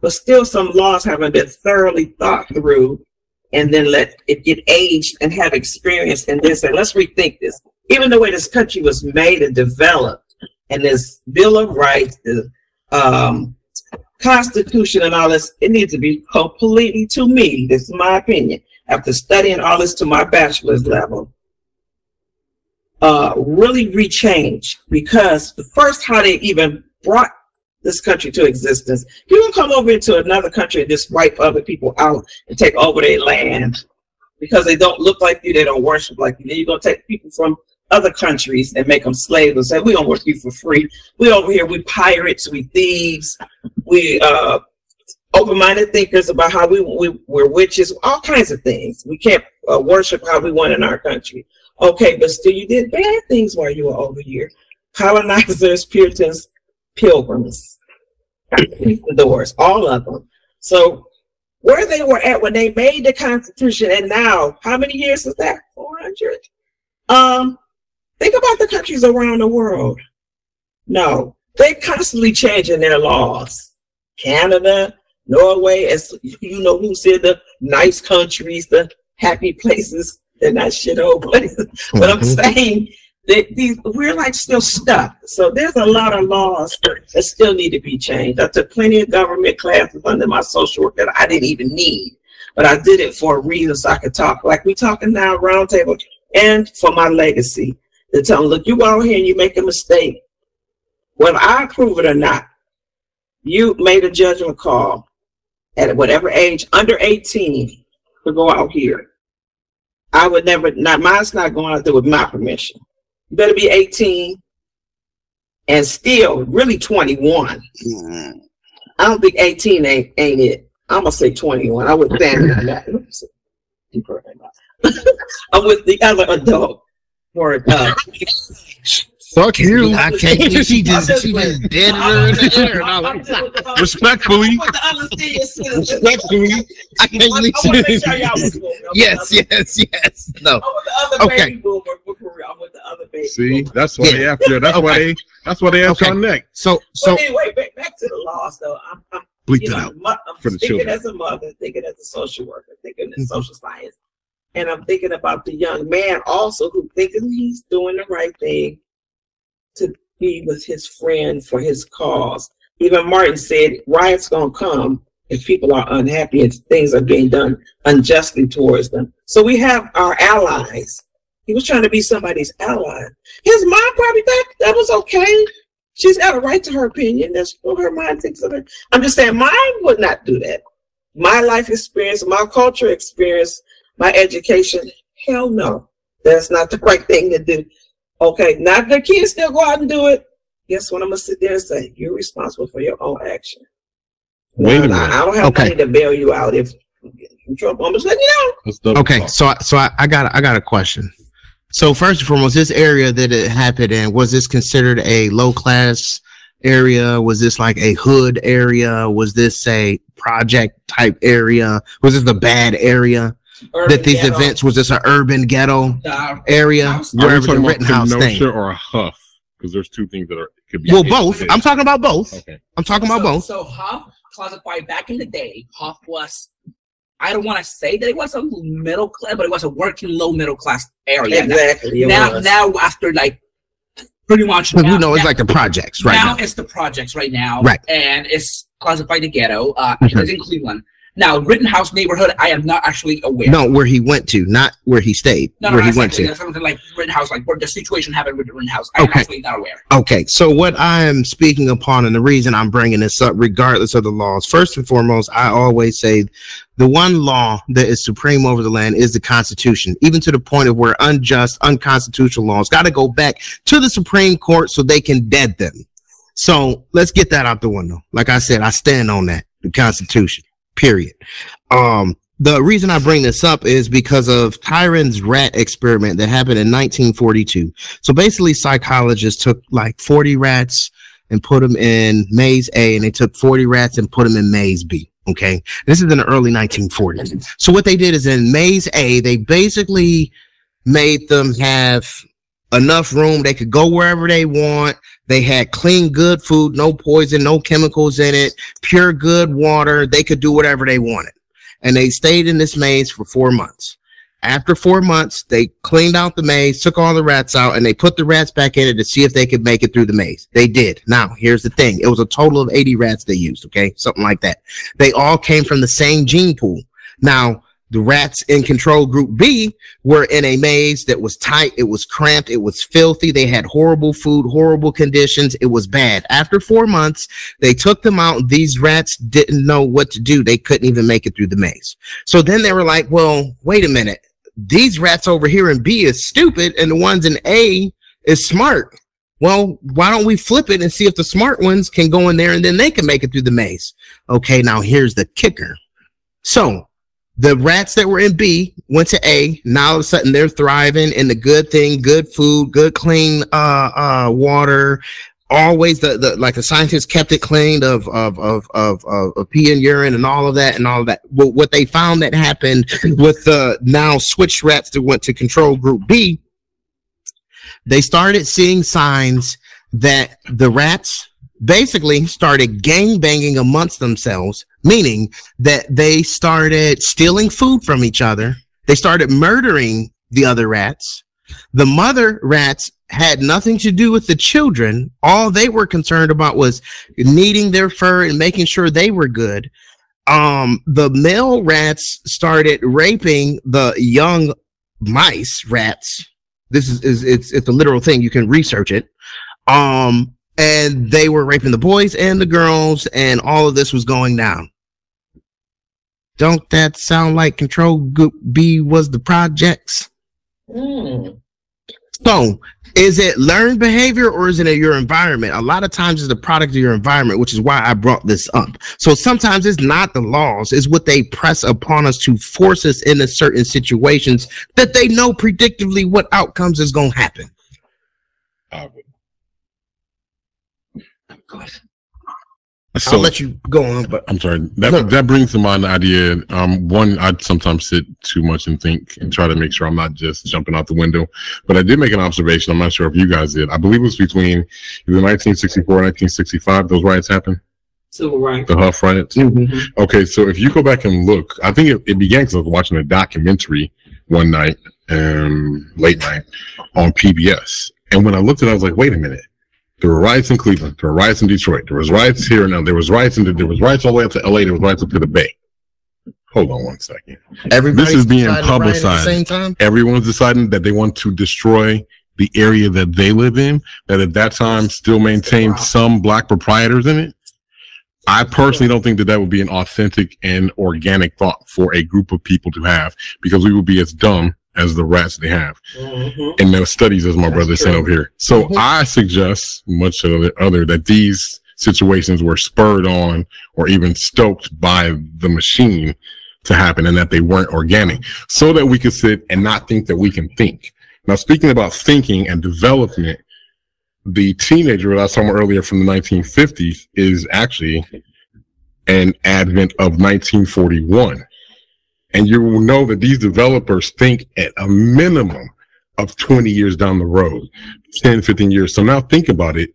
but still some laws haven't been thoroughly thought through and then let it get aged and have experience and then say, let's rethink this. Even the way this country was made and developed, and this Bill of Rights, the um, Constitution, and all this, it needs to be completely, to me, this is my opinion, after studying all this to my bachelor's level, uh, really rechange because the first how they even brought this country to existence. You don't come over into another country and just wipe other people out and take over their land because they don't look like you, they don't worship like you. Then you're gonna take people from other countries and make them slaves and say, We don't work you for free. We over here, we pirates, we thieves, we uh open-minded thinkers about how we, we we're witches, all kinds of things. We can't uh, worship how we want in our country. Okay, but still you did bad things while you were over here. Colonizers, Puritans, pilgrims, the doors, all of them. So where they were at when they made the Constitution, and now, how many years is that? 400? Um, think about the countries around the world. No, they're constantly changing their laws. Canada, Norway, as you know, who said the nice countries, the happy places, they're not shithole places. But I'm Mhm. saying that these we're like still stuck. So there's a lot of laws that still need to be changed. I took plenty of government classes under my social work that I didn't even need, but I did it for a reason so I could talk like we talking now roundtable and for my legacy. To tell them, look, you go out here and you make a mistake. Whether I approve it or not, you made a judgment call at whatever age, under 18, to go out here. I would never, not mine's not going out there with my permission. You better be 18 and still really 21. I don't think 18 ain't, ain't it. I'm gonna say 21. I would stand on that. I'm with the other adult for uh, Fuck you. I can't believe she just she just dead her in the air. and I was Respectfully. With the other senior. Respectfully. I can't I believe want to make she sure y'all was cool. I'm Yes, yes, yes. No. the- I'm with the other Okay. baby boomer. For real. I'm with the other baby See, that's why they Yeah. after. That's why they. That's why they after Okay. our neck. So so But anyway, back, back to the laws though. I'm, I'm Bleep you it know, out. mu- I'm for the thinking children. as a mother, thinking as a social worker, thinking in Mhm. social science. And I'm thinking about the young man also who thinking he's doing the right thing to be with his friend for his cause. Even Martin said riots gonna come if people are unhappy and things are being done unjustly towards them. So we have our allies. He was trying to be somebody's ally. His mom probably thought that was okay. She's got a right to her opinion. That's what her mind thinks of it. I'm just saying mine would not do that. My life experience, my culture experience, my education, hell no. That's not the right thing to do. Okay, now the kids still go out and do it, guess what? I'm gonna sit there and say, you're responsible for your own action. Wait a Now, minute. I, I don't have Okay. money to bail you out if you get in trouble. I'm just letting you know. Okay, so I- so I, I got I got a question. So first and foremost, this area that it happened in was this considered a low class area? Was this like a hood area? Was this a project type area? Was this the bad area that these Urban events? Was just an urban ghetto ghetto. area Are we wherever the Rittenhouse thing? Or a Hough? Because there's two things that are could be. Well, both. I'm talking about both. Okay. I'm talking about so, both. So Hough classified back in the day, Hough was I don't want to say that it was a middle class, but it was a working low middle class area. Exactly. it Now, now after like pretty much Because now, we know it's now- like the projects right now now. it's the projects right now, Right. And it's classified the ghetto. Uh, Mhm. it's in Cleveland. Now, Rittenhouse neighborhood, I am not actually aware. No, where he went to, not where he stayed. no, no, where no he went to. Something like Rittenhouse, like where the situation happened with Rittenhouse. I'm Okay. actually not aware. Okay, so what I am speaking upon, and the reason I'm bringing this up, regardless of the laws, first and foremost, I always say the one law that is supreme over the land is the Constitution, even to the point of where unjust, unconstitutional laws got to go back to the Supreme Court so they can dead them. So let's get that out the window. Like I said, I stand on that, the Constitution, period. Um, the reason I bring this up is because of Tyron's rat experiment that happened in 1942. So basically, psychologists took like 40 rats and put them in maze A, and they took 40 rats and put them in maze B. Okay. This is in the early 1940s. So what they did is in maze A, they basically made them have enough room. They could go wherever they want. They had clean, good food, no poison, no chemicals in it, pure, good water. They could do whatever they wanted. And they stayed in this maze for four months. After four months, they cleaned out the maze, took all the rats out, and they put the rats back in it to see if they could make it through the maze. They did. Now, here's the thing. It was a total of 80 rats they used, okay? Something like that. They all came from the same gene pool. Now, the rats in control group B were in a maze that was tight, it was cramped, it was filthy, they had horrible food, horrible conditions, it was bad. After four months, they took them out. These rats didn't know what to do, they couldn't even make it through the maze. So then they were like, well, wait a minute, these rats over here in B is stupid, and the ones in A is smart. Well, why don't we flip it and see if the smart ones can go in there and then they can make it through the maze? Okay, now here's the kicker. So the rats that were in B went to A. Now all of a sudden they're thriving in the good thing, good food, good clean uh uh water. Always the, the like the scientists kept it clean of of of of, of, of pee and urine and all of that and all of that. But what they found that happened with the now switched rats that went to control group B, they started seeing signs that the rats basically started gang banging amongst themselves meaning that they started stealing food from each other. They started murdering the other rats. The mother rats had nothing to do with the children. All they were concerned about was needing their fur and making sure they were good. Um, the male rats started raping the young mice rats. This is, is it's it's a literal thing. You can research it. Um, and they were raping the boys and the girls, and all of this was going down. Don't that sound like Control Group B was the projects? Mm. So, is it learned behavior or is it your environment? A lot of times it's the product of your environment, which is why I brought this up. So sometimes it's not the laws, it's what they press upon us to force us into certain situations that they know predictively what outcomes is going to happen. So, I'll let you go on, but I'm sorry. That no. that brings to mind the idea. Um, one, I sometimes sit too much and think and try to make sure I'm not just jumping out the window. But I did make an observation. I'm not sure if you guys did. I believe it was between either 1964 and 1965. Those riots happened. Civil rights. The Hough riots. Mm-hmm. Okay, so if you go back and look, I think it, it began because I was watching a documentary one night, um, late night on PBS, and when I looked at it, I was like, wait a minute there were riots in Cleveland. There were riots in Detroit. There was riots here and now. There was riots in the, there was riots all the way up to LA. There was riots up to the Bay. Hold on one second. Everybody's this is being publicized. same time. Everyone's deciding that they want to destroy the area that they live in. That at that time still maintained some black proprietors in it. I personally don't think that that would be an authentic and organic thought for a group of people to have because we would be as dumb as the rats they have mm-hmm. in their studies, as my That's brother said over here. So mm-hmm. I suggest, much of the other, that these situations were spurred on or even stoked by the machine to happen and that they weren't organic so that we could sit and not think that we can think. Now, speaking about thinking and development, the teenager that I saw earlier from the 1950s is actually an advent of 1941 and you will know that these developers think at a minimum of 20 years down the road, 10, 15 years. So now think about it.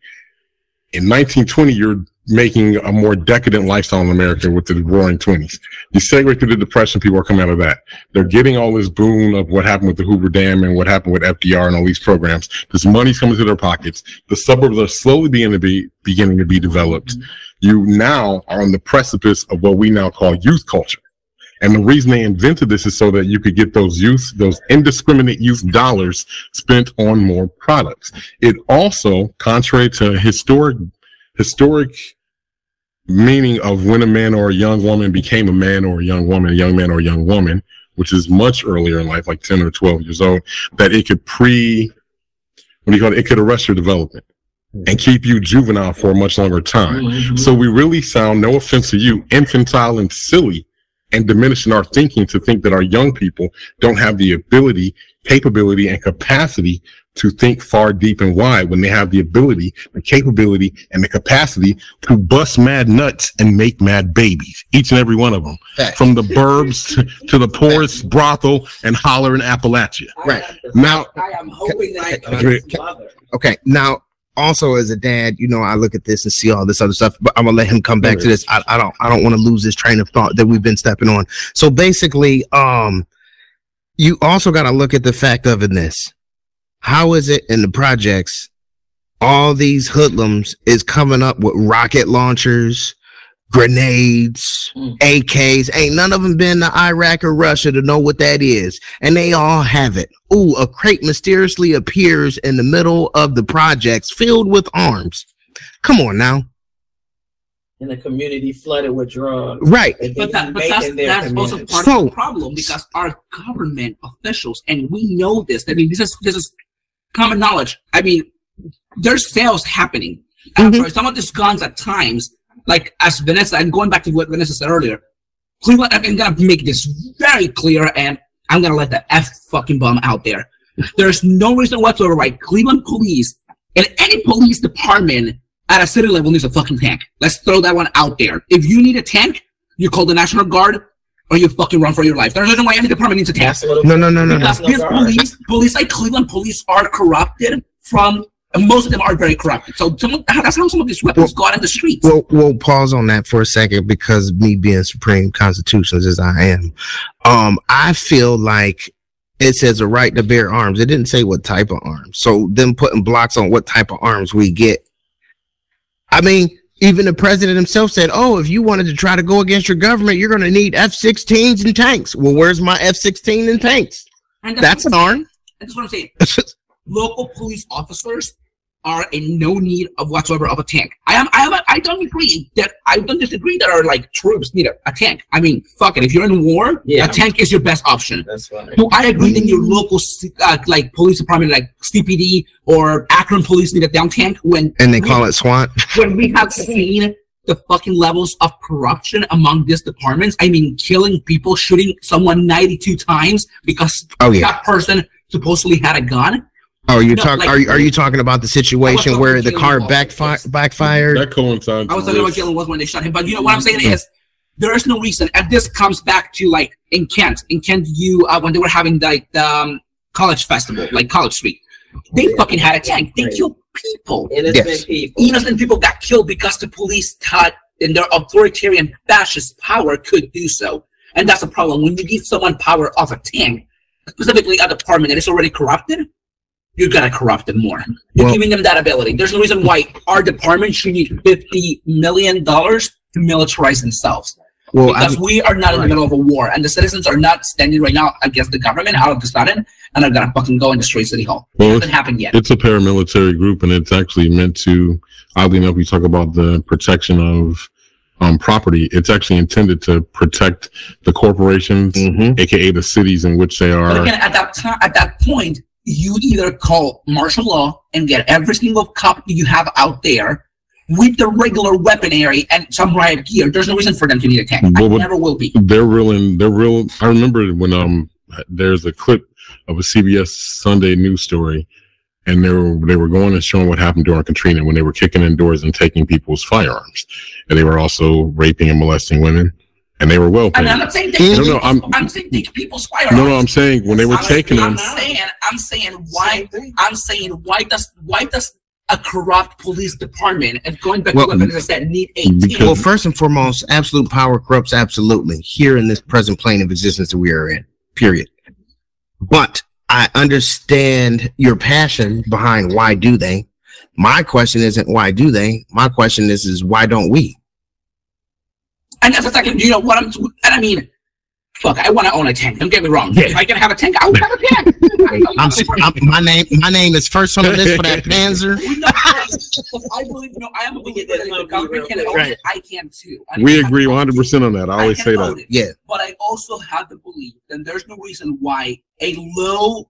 In 1920, you're making a more decadent lifestyle in America with the roaring 20s. You segue through the depression, people are coming out of that. They're getting all this boon of what happened with the Hoover Dam and what happened with FDR and all these programs. This money's coming to their pockets. The suburbs are slowly beginning to be beginning to be developed. Mm-hmm. You now are on the precipice of what we now call youth culture. And the reason they invented this is so that you could get those use, those indiscriminate use dollars spent on more products. It also, contrary to historic, historic meaning of when a man or a young woman became a man or a young woman, a young man or a young woman, which is much earlier in life, like 10 or 12 years old, that it could pre, what do you call it? It could arrest your development and keep you juvenile for a much longer time. Mm-hmm. So we really sound, no offense to you, infantile and silly and diminishing our thinking to think that our young people don't have the ability, capability, and capacity to think far, deep, and wide when they have the ability, the capability, and the capacity to bust mad nuts and make mad babies. Each and every one of them, from the burbs to, to the poorest brothel and holler in Appalachia. Right now, I am hoping that okay, okay. Now, also as a dad, you know, I look at this and see all this other stuff, but I'm gonna let him come back to this. I, I don't I don't want to lose this train of thought that we've been stepping on. So basically, um, you also got to look at the fact of in this. How is it in the projects? All these hoodlums is coming up with rocket launchers, grenades, Mm. AKs. Ain't none of them been to Iraq or Russia to know what that is. And they all have it. Ooh, a crate mysteriously appears in the middle of the projects filled with arms. Come on now. In the community flooded with drugs. Right. But, that, but that's, that's also part So- of the problem because our government officials, and we know this. I mean, this is this is common knowledge. I mean, there's sales happening. And Mhm. for some of these guns at times, like as Vanessa, and going back to what Vanessa said earlier, Cleveland. I'm gonna make this very clear, and I'm gonna let the f fucking bomb out there. There's no reason whatsoever why Cleveland police and any police department at a city level needs a fucking tank. Let's throw that one out there. If you need a tank, you call the National Guard or you fucking run for your life. There's no reason why any department needs a tank. No, no, no, no, no. Because these police, police like Cleveland police are corrupted from, and most of them are very corrupt. So that's how some of these weapons go out in the streets. Well, we'll pause on that for a second because me being supreme constitutionalist as I am, um, I feel like it says a right to bear arms. It didn't say what type of arms. So them putting blocks on what type of arms we get. I mean, even the president himself said, "Oh, if you wanted to try to go against your government, you're going to need F-16s and tanks." Well, where's my F-16 and tanks? and That's an arm. That's what I'm saying. Local police officers are in no need of whatsoever of a tank. I am. I am. I don't agree that. I don't disagree that our like troops need a, a tank. I mean, fuck it. If you're in war, Yeah. a tank is your best option. That's right. Do I agree that your local uh, like police department, like CPD or Akron police, need a down tank when and they call it SWAT. when we have seen the fucking levels of corruption among these departments. I mean, killing people, shooting someone 92 times because Oh yeah. that person supposedly had a gun. Oh, you No, talk? like- are you are you talking about the situation where the car Walker, backfi- backfired? That coincides. I was talking about with- Jayland was when they shot him, but you know what I'm saying is there is no reason, and this comes back to like in Kent, in Kent, you uh, when they were having like the um, college festival, like College Street, they fucking had a tank. They Right. killed people. Innocent Yes. people. innocent people got killed because the police thought in their authoritarian fascist power could do so. And that's a problem. When you give someone power of a tank, specifically a department that is already corrupted, you're gonna corrupt them more. You're Well- giving them that ability. There's no reason why our department should need fifty million dollars to militarize themselves. Well, Because we are not in the middle of a war, and the citizens are not standing right now against the government out of the sudden, and are gonna fucking go in the city hall. Well, It hasn't happened yet. It's a paramilitary group, and it's actually meant to. Oddly enough, we talk about the protection of um, property. It's actually intended to protect the corporations, Mhm. aka the cities in which they are. But again, at that time, at that point, you either call martial law and get every single cop you have out there with the regular weaponry and some riot gear. There's no reason for them to need a tank. I Well, what- never will be. They're real, and they're real. I remember when um, there's a clip of a CBS Sunday news story, and they were they were going and showing what happened during Katrina when they were kicking in doors and taking people's firearms, and they were also raping and molesting women, and they were well And I'm paid. not saying No, take, no, I'm- I'm, saying take people's firearms. No, no, I'm saying when they were I'm, taking I'm them. saying, I'm saying why, I'm saying why does, why does a corrupt police department and going back Well, to what I said need a because- tank? well, first and foremost, absolute power corrupts absolutely here in this present plane of existence that we are in. Period. But I understand your passion behind why do they. My question isn't why do they. My question is is why don't we? And that's exactly, you know what I'm, and I mean, fuck, I want to own a tank. Don't get me wrong. Yeah. If I can have a tank, I will have a tank. I'm, I'm my name my name is first on the list for that Panzer. I believe, no, I am a believer that if the government can own Right. it, I can too. And We agree 100 percent on that. I always can say that. it. Yeah. But I also have the belief that there's no reason why a low,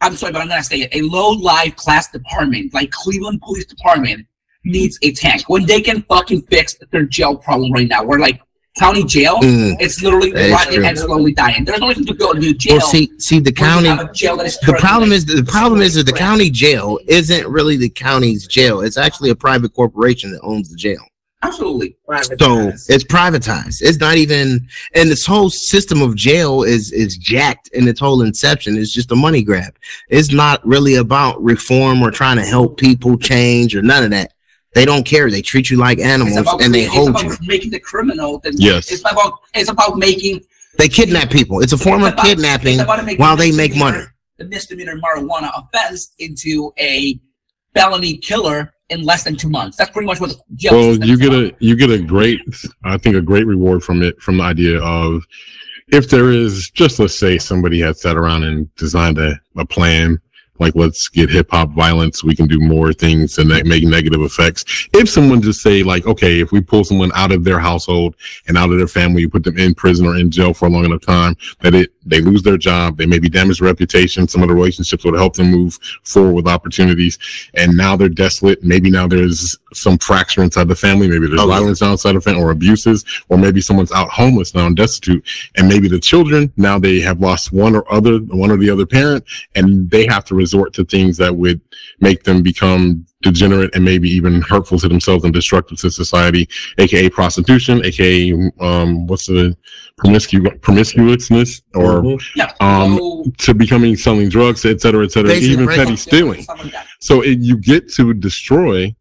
I'm sorry, but I'm gonna say it, a low live class department like Cleveland Police Department needs a tank when they can fucking fix their jail problem right now. We're like county jail. Mm. It's literally That is rotting and slowly dying. There's no reason to go to jail. Well, see, see the county. jail that is The problem is the problem is that the county jail isn't really the county's jail. It's actually a private corporation that owns the jail. absolutely. So it's privatized. It's not even, and this whole system of jail is is jacked, and its whole inception is just a money grab. It's not really about reform or trying to help people change or none of that. They don't care. They treat you like animals, about, and they it's hold about you. making the criminal. The, Yes. It's about it's about making They kidnap people. It's a form it's of about- kidnapping it's about making while they make money. The misdemeanor marijuana offense into a felony killer in less than two months. That's pretty much what the well you get about. a you get a great i think a great reward from it from the idea of if there is just let's say somebody had sat around and designed a, a plan like let's get hip hop violence. We can do more things and make negative effects. If someone just say like okay if we pull someone out of their household and out of their family you put them in prison or in jail for a long enough time that it they lose their job they maybe damage reputation some of the relationships would help them move forward with opportunities and now they're desolate. Maybe now there's some fracture inside the family. Maybe there's Oh, violence outside of family or abuses, or maybe someone's out homeless now and destitute. And maybe the children now they have lost one or other, one or the other parent, and they have to resort to things that would make them become degenerate and maybe even hurtful to themselves and destructive to society, aka prostitution, aka um, what's the promiscu- promiscuousness or yeah. um, so- to becoming selling drugs, et cetera, et cetera, Basically, even petty stealing. Stuff like. So it, you get to destroy,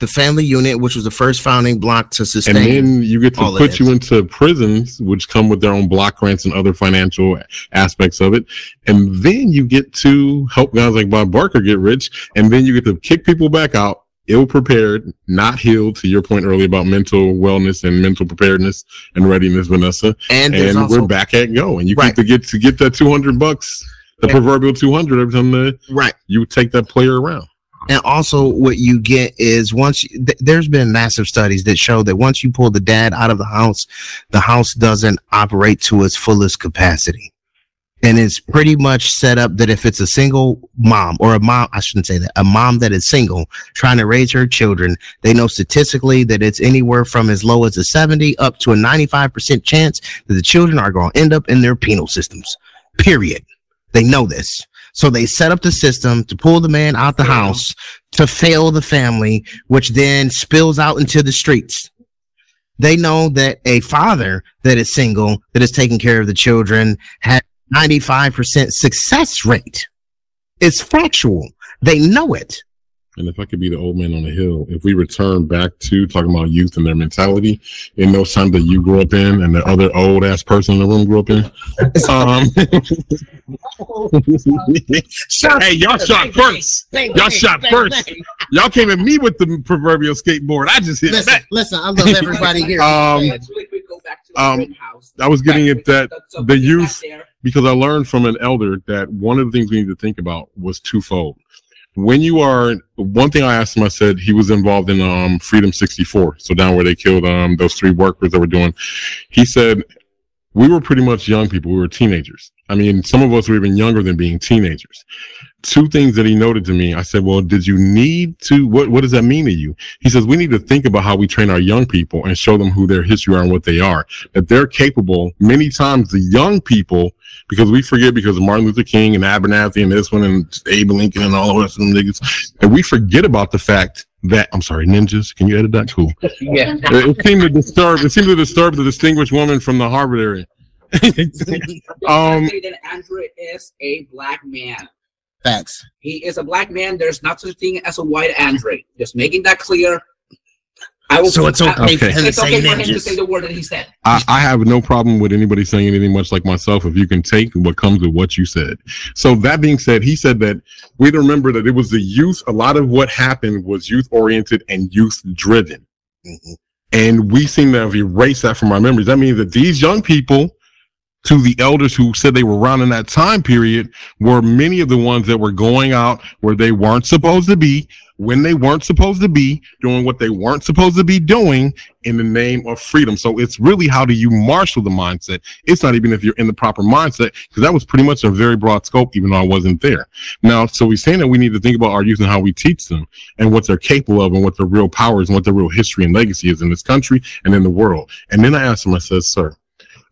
The family unit, which was the first founding block to sustain. and then you get to put you into prisons, which come with their own block grants and other financial aspects of it. And then you get to help guys like Bob Barker get rich, and then you get to kick people back out, ill prepared, not healed. To your point earlier about mental wellness and mental preparedness and readiness, Vanessa. and And also, we're back at go, and you Right. get to get to get that two hundred bucks. The Yeah. proverbial 200 every time that right. you take that player around. And also, what you get is once th- there's been massive studies that show that once you pull the dad out of the house, the house doesn't operate to its fullest capacity. And it's pretty much set up that if it's a single mom or a mom, I shouldn't say that, a mom that is single trying to raise her children, they know statistically that it's anywhere from as low as a 70 up to a 95% chance that the children are going to end up in their penal systems. Period. They know this. So they set up the system to pull the man out the house to fail the family, which then spills out into the streets. They know that a father that is single, that is taking care of the children, has 95% success rate. It's factual. They know it. And if I could be the old man on the hill, if we return back to talking about youth and their mentality in those times that you grew up in and the other old ass person in the room grew up in, um, hey, y'all shot first. Y'all shot first. Y'all came at me with the proverbial skateboard. I just hit Listen, back. listen, I love everybody here. Um, Let's really quick go back to the um, I was getting at that the youth- because I learned from an elder that one of the things we need to think about was twofold. When you are one thing I asked him, I said he was involved in um Freedom 64, so down where they killed um those three workers that were doing. He said we were pretty much young people. We were teenagers. I mean, some of us were even younger than being teenagers. Two things that he noted to me. I said, well, did you need to, what, what does that mean to you? He says, we need to think about how we train our young people and show them who their history are and what they are, that they're capable. Many times the young people, because we forget because of Martin Luther King and Abernathy and this one and Abe Lincoln and all of them niggas, and we forget about the fact that, I'm sorry, ninjas, can you edit that? Cool. Yeah. It, it seemed to disturb, it seemed to disturb the distinguished woman from the Harvard area. um, say that Andre is a black man. Facts. He is a black man. There's not such a thing as a white Andre. Just making that clear. I will. So it's okay, Okay. for him to It's say okay for him to say the word that he said. I, I have no problem with anybody saying anything much like myself if you can take what comes with what you said. So that being said, he said that we had to remember that it was the youth. A lot of what happened was youth oriented and youth driven. Mhm. And we seem to have erased that from our memories. That means that these young people, to the elders who said they were around in that time period, were many of the ones that were going out where they weren't supposed to be, when they weren't supposed to be, doing what they weren't supposed to be doing in the name of freedom. So it's really how do you marshal the mindset? It's not even if you're in the proper mindset, because that was pretty much a very broad scope, even though I wasn't there. Now, so we're saying that we need to think about our youth and how we teach them and what they're capable of and what their real powers and what their real history and legacy is in this country and in the world. And then I asked him, I said, sir,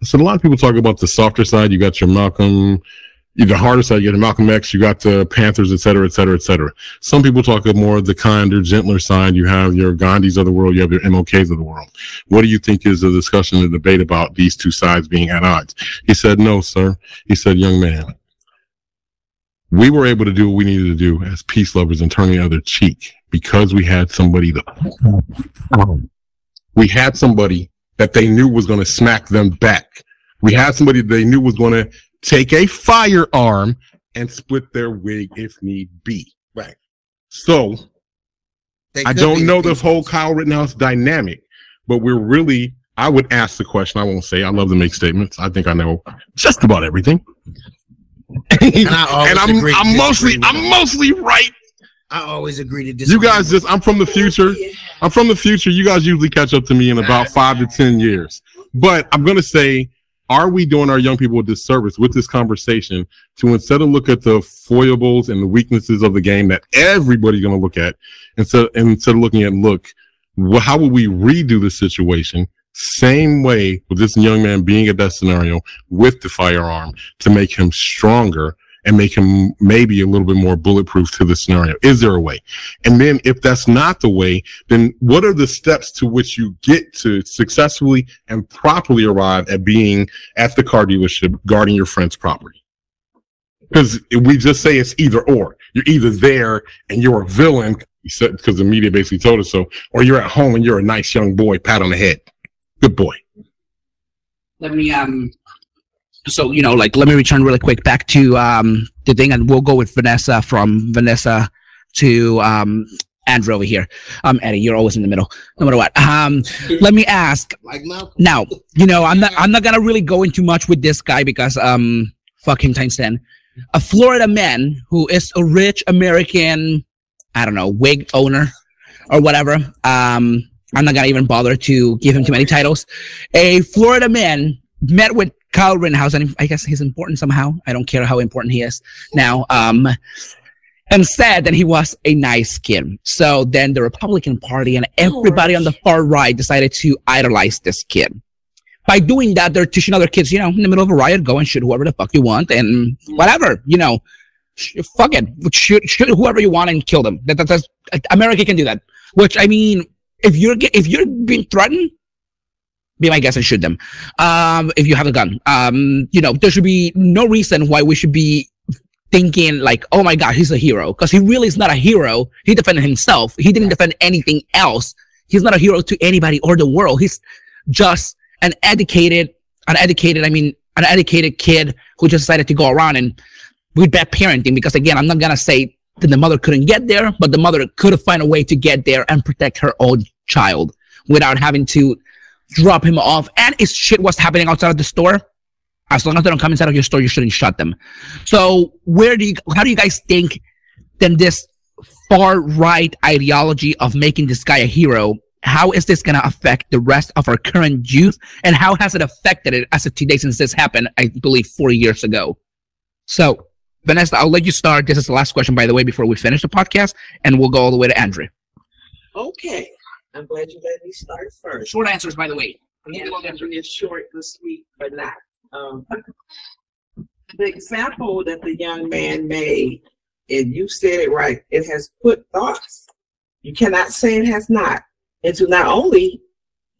Said, a lot of people talk about the softer side. You got your Malcolm, the harder side, you got Malcolm X, you got the Panthers, et cetera, et cetera, et cetera. Some people talk of more of the kinder, gentler side. You have your Gandhis of the world, you have your MLKs of the world. What do you think is the discussion and debate about these two sides being at odds? He said, no, sir. He said, young man, we were able to do what we needed to do as peace lovers and turn the other cheek because we had somebody to, we had somebody that they knew was going to smack them back. We had somebody they knew was going to take a firearm and split their wig if need be. Right. So I don't know the whole Kyle Rittenhouse dynamic, but we're really. I would ask the question. I won't say. I love to make statements. I think I know just about everything, And I and I'm, I'm mostly, I'm mostly right. I always agree to disagree. You guys just I'm from the future. I'm from the future. You guys usually catch up to me in about five to ten years. But I'm gonna say, are we doing our young people a disservice with this conversation to instead of look at the foibles and the weaknesses of the game that everybody's gonna look at, instead instead of looking at look, wh- how would we redo the situation? Same way with this young man being at that scenario with the firearm to make him stronger and make him maybe a little bit more bulletproof to the scenario. Is there a way? And then if that's not the way, then what are the steps to which you get to successfully and properly arrive at being at the car dealership guarding your friend's property? Because we just say it's either or. You're either there and you're a villain, because the media basically told us so, or you're at home and you're a nice young boy, pat on the head. Good boy. let me um so you know like let me return really quick back to um the thing and we'll go with vanessa from vanessa to um andre over here. Um eddie you're always in the middle no matter what. Um let me ask like now you know i'm not i'm not gonna really go into much with this guy because um fuck him times 10 a florida man who is a rich american i don't know wig owner or whatever um i'm not gonna even bother to give him too many titles. A florida man met with kyle rittenhouse and i guess he's important somehow i don't care how important he is now um and said that he was a nice kid. So then the Republican Party and everybody on the far right decided to idolize this kid. By doing that, they're teaching other kids, you know, in the middle of a riot, go and shoot whoever the fuck you want and whatever, you know, sh- fuck it, shoot, shoot whoever you want and kill them. That, that, that's America can do that. Which I mean, if you're if you're being threatened, be my guest and shoot them. Um, if you have a gun, um, you know, there should be no reason why we should be thinking like, oh my god, he's a hero, because he really is not a hero. He defended himself. He didn't defend anything else. He's not a hero to anybody or the world. He's just an educated, an educated, I mean, an educated kid who just decided to go around and with bad parenting. Because again, I'm not gonna say that the mother couldn't get there, but the mother could find a way to get there and protect her own child without having to drop him off. And if shit was happening outside of the store, as long as they don't come inside of your store, you shouldn't shut them. So where do you, how do you guys think then this far right ideology of making this guy a hero, how is this going to affect the rest of our current youth? And how has it affected it as of today since this happened, I believe, four years ago? So, Vanessa, I'll let you start. This is the last question, by the way, before we finish the podcast, and we'll go all the way to Andre. Okay, I'm glad you let me start first. Short answers, by the way. Yeah, it's short and sweet, but not. Um, the example that the young man made, and you said it right, it has put thoughts. You cannot say it has not into not only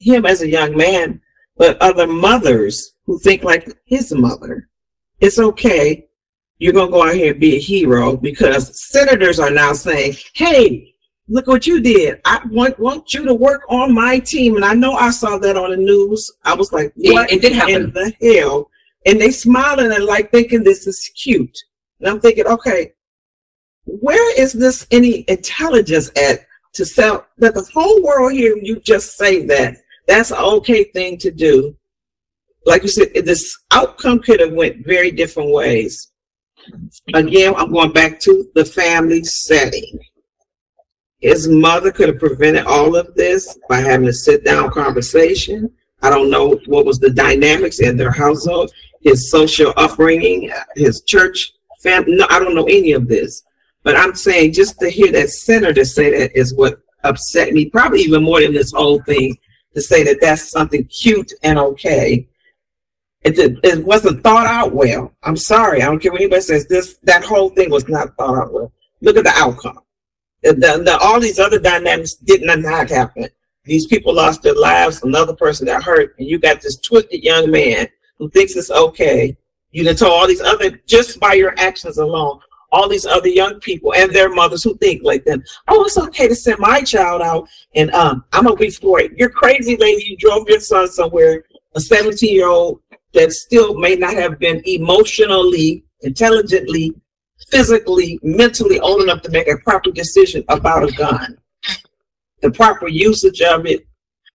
him as a young man, but other mothers who think like his mother. It's okay. You're gonna go out here and be a hero because senators are now saying, "Hey, look what you did. I want want you to work on my team." And I know I saw that on the news. I was like, "What it did happen. in the hell?" And they smiling and like thinking this is cute. And I'm thinking, okay, where is this any intelligence at to sell that the whole world here? You just say that that's an okay thing to do. Like you said, this outcome could have went very different ways. Again, I'm going back to the family setting. His mother could have prevented all of this by having a sit down conversation. I don't know what was the dynamics in their household, his social upbringing, his church family. No, I don't know any of this. But I'm saying just to hear that senator say that is what upset me, probably even more than this whole thing, to say that that's something cute and okay. It, did- it wasn't thought out well. I'm sorry. I don't care what anybody says. This that whole thing was not thought out well. Look at the outcome. The, the, all these other dynamics did not, not happen. These people lost their lives. Another person got hurt, and you got this twisted young man who thinks it's okay. You done told all these other just by your actions alone. All these other young people and their mothers who think like them. Oh, it's okay to send my child out, and um, I'm gonna be for it. You're crazy, lady. You drove your son somewhere. A 17 year old that still may not have been emotionally, intelligently, physically, mentally old enough to make a proper decision about a gun. the proper usage of it,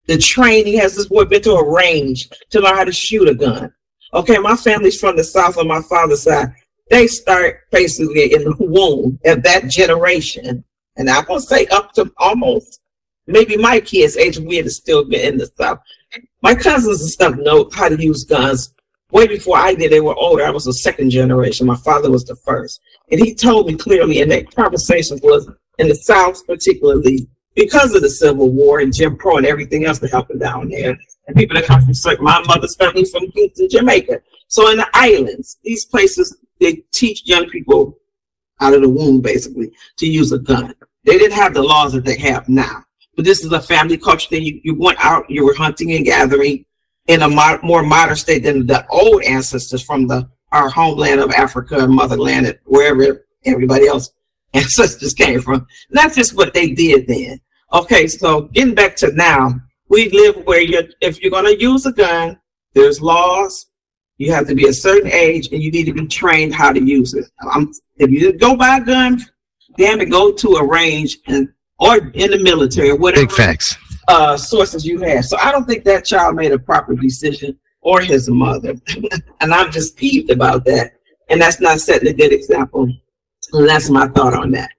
the training. Has this boy been to a range to learn how to shoot a gun? Okay, my family's from the south on my father's side. They start basically in the womb of that generation. And I'm gonna say up to almost maybe my kids' age, we had still been in the south. My cousins and stuff know how to use guns way before I did. They were older. I was the second generation. My father was the first. And he told me clearly, and that conversation was in the South, particularly because of the Civil War and Jim Crow and everything else that happened down there. And people that come from like my mother's family from Kingston, Jamaica. So in the islands, these places they teach young people out of the womb basically to use a gun. They didn't have the laws that they have now. But this is a family culture thing. You, you went out, you were hunting and gathering in a mo- more modern state than the old ancestors from the our homeland of Africa and motherland, and wherever everybody else ancestors came from. That's just what they did then. Okay, so getting back to now, we live where you if you're going to use a gun, there's laws. You have to be a certain age, and you need to be trained how to use it. I'm, if you go buy a gun, damn it, go to a range and or in the military whatever. Big facts. Uh, sources you have. So I don't think that child made a proper decision or his mother, and I'm just peeved about that. And that's not setting a good example. And that's my thought on that.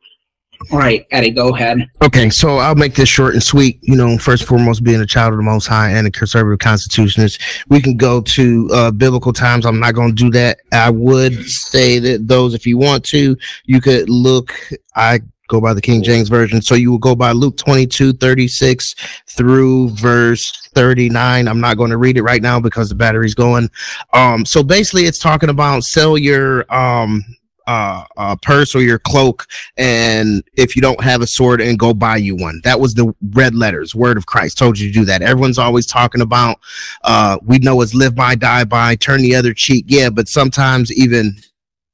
All right, Eddie, go ahead. Okay, so I'll make this short and sweet. You know, first and foremost, being a child of the Most High and a conservative constitutionalist, we can go to uh, biblical times. I'm not going to do that. I would say that those, if you want to, you could look. I go by the King James version, so you will go by Luke 22, 36 through verse 39. I'm not going to read it right now because the battery's going. Um, so basically, it's talking about sell your um uh, uh, purse or your cloak, and if you don't have a sword, and go buy you one. That was the red letters. Word of Christ told you to do that. Everyone's always talking about. Uh, we know it's live by, die by, turn the other cheek. Yeah, but sometimes even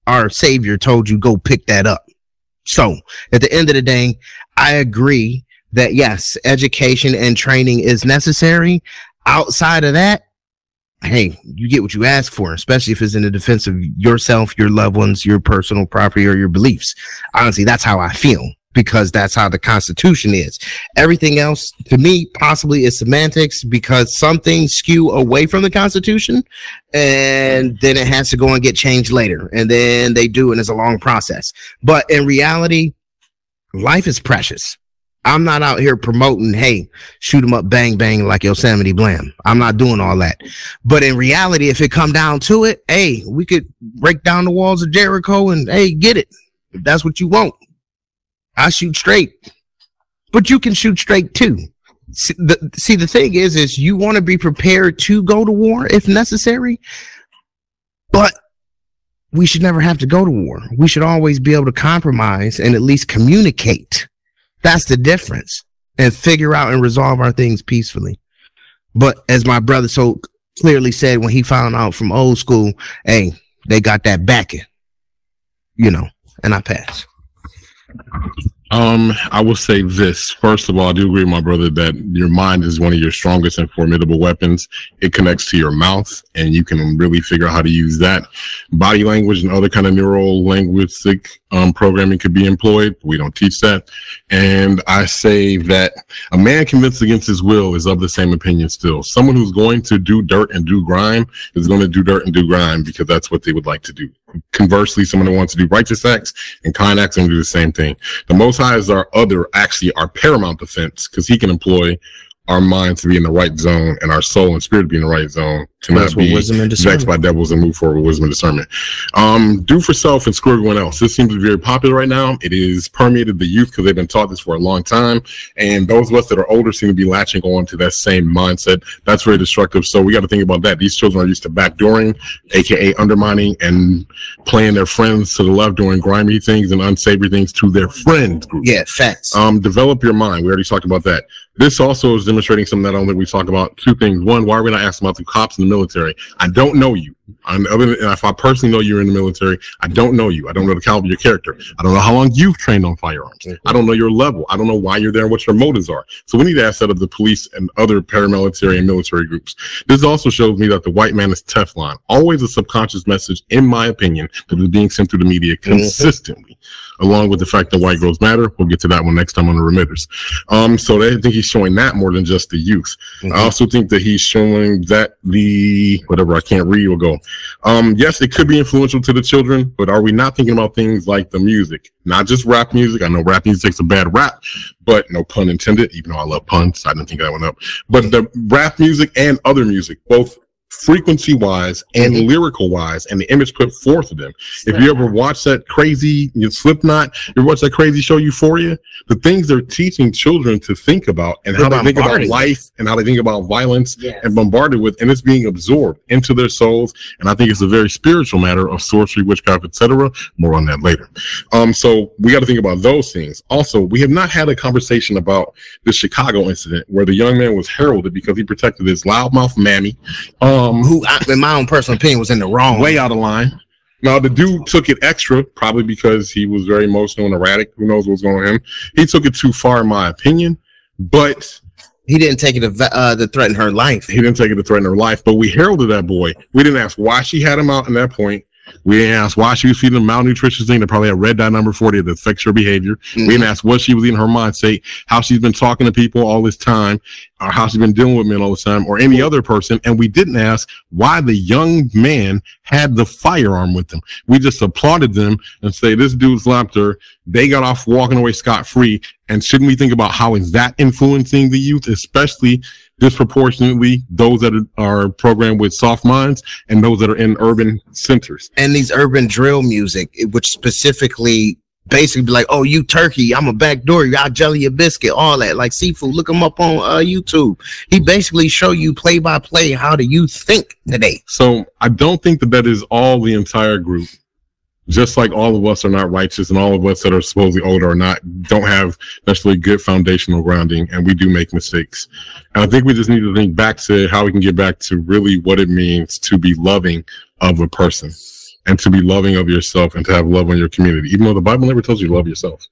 our Savior told you go pick that up. So at the end of the day, I agree that yes, education and training is necessary. Outside of that, hey, you get what you ask for, especially if it's in the defense of yourself, your loved ones, your personal property, or your beliefs. Honestly, that's how I feel because that's how the Constitution is. Everything else, to me, possibly is semantics because some things skew away from the Constitution and then it has to go and get changed later. And then they do, and it's a long process. But in reality, life is precious. I'm not out here promoting, hey, shoot them up, bang, bang, like Yosemite Blam. I'm not doing all that. But in reality, if it come down to it, hey, we could break down the walls of Jericho and hey, get it. If that's what you want. I shoot straight. But you can shoot straight too. See the, see, the thing is, is you want to be prepared to go to war if necessary, but we should never have to go to war. We should always be able to compromise and at least communicate that's the difference. And figure out and resolve our things peacefully. But as my brother so clearly said when he found out from old school, hey, they got that backing, you know, and I pass. Um, I will say this. First of all, I do agree with my brother that your mind is one of your strongest and formidable weapons. It connects to your mouth and you can really figure out how to use that. Body language and other kind of neural linguistic um, programming could be employed. We don't teach that. And I say that a man convinced against his will is of the same opinion still. Someone who's going to do dirt and do grime is going to do dirt and do grime because that's what they would like to do. Conversely, someone who wants to do righteous acts and kind acts and do the same thing. The Most High is our other, actually our paramount defense because he can employ our minds to be in the right zone and our soul and spirit to be in the right zone to That's not be wisdom and vexed discernment. by devils and move forward with wisdom and discernment. Um, do for self and screw everyone else. This seems to be very popular right now. It is permeated the youth because they've been taught this for a long time. And those of us that are older seem to be latching on to that same mindset. That's very destructive. So we got to think about that. These children are used to backdooring, aka undermining and playing their friends to the left, doing grimy things and unsavory things to their friends group. Yeah, facts. Um, develop your mind. We already talked about that. This also is demonstrating something that I don't think we talk about. Two things. One, why are we not asking about the cops in the military? I don't know you. I'm, other than, if I personally know you're in the military, I don't know you. I don't know the caliber of your character. I don't know how long you've trained on firearms. Mm-hmm. I don't know your level. I don't know why you're there and what your motives are. So we need to ask that of the police and other paramilitary and military groups. This also shows me that the white man is Teflon. Always a subconscious message, in my opinion, that is being sent through the media mm-hmm. consistently. Along with the fact that white girls matter. We'll get to that one next time on the remitters. Um, so I think he's showing that more than just the youth. Mhm. I also think that he's showing that the whatever I can't read will go. Um, yes, it could be influential to the children, but are we not thinking about things like the music, not just rap music? I know rap music takes a bad rap, but no pun intended. Even though I love puns, I didn't think that one up. But the rap music and other music, both frequency wise and Mhm. lyrical wise, and the image put forth of them. If you ever watch that crazy you know, Slipknot, you watch that crazy show Euphoria, the things they're teaching children to think about and how they think about life and how they think about violence Yes. and bombarded with, and it's being absorbed into their souls. And I think it's a very spiritual matter of sorcery, witchcraft, etc. More on that later. Um, so we got to think about those things. Also, we have not had a conversation about the Chicago incident where the young man was heralded because he protected his loudmouth mammy. Um, Who, I- in my own personal opinion, was in the wrong way out of line. Now the dude took it extra, probably because he was very emotional and erratic. Who knows what's going on him? He took it too far, in my opinion. But He didn't take it to, uh, to threaten her life. he didn't take it to threaten her life. But we heralded that boy. We didn't ask why she had him out in that point. We didn't ask why she was feeding him malnutrition thing that probably had red dye number 40 that affects her behavior. We didn't mm-hmm. ask what she was in her mind state, how she's been talking to people all this time, or how she's been dealing with men all this time, or any other person. And we didn't ask why the young man had the firearm with them. We just applauded them and say, this dude slapped her. They got off walking away scot free. And shouldn't we think about how is that influencing the youth, especially disproportionately those that are programmed with soft minds and those that are in urban centers? and these urban drill music, which specifically basically be like, "Oh, you turkey, I'm a backdoor, you I'll jelly a biscuit, all that." Like seafood, look them up on uh, YouTube. He basically show you play by play how do you think today. So I don't think that that is all the entire group. Just like all of us are not righteous, and all of us that are supposedly older are not don't have necessarily good foundational grounding, and we do make mistakes. And I think we just need to think back to how we can get back to really what it means to be loving of a person, and to be loving of yourself, and to have love on your community. Even though the Bible never tells you to love yourself,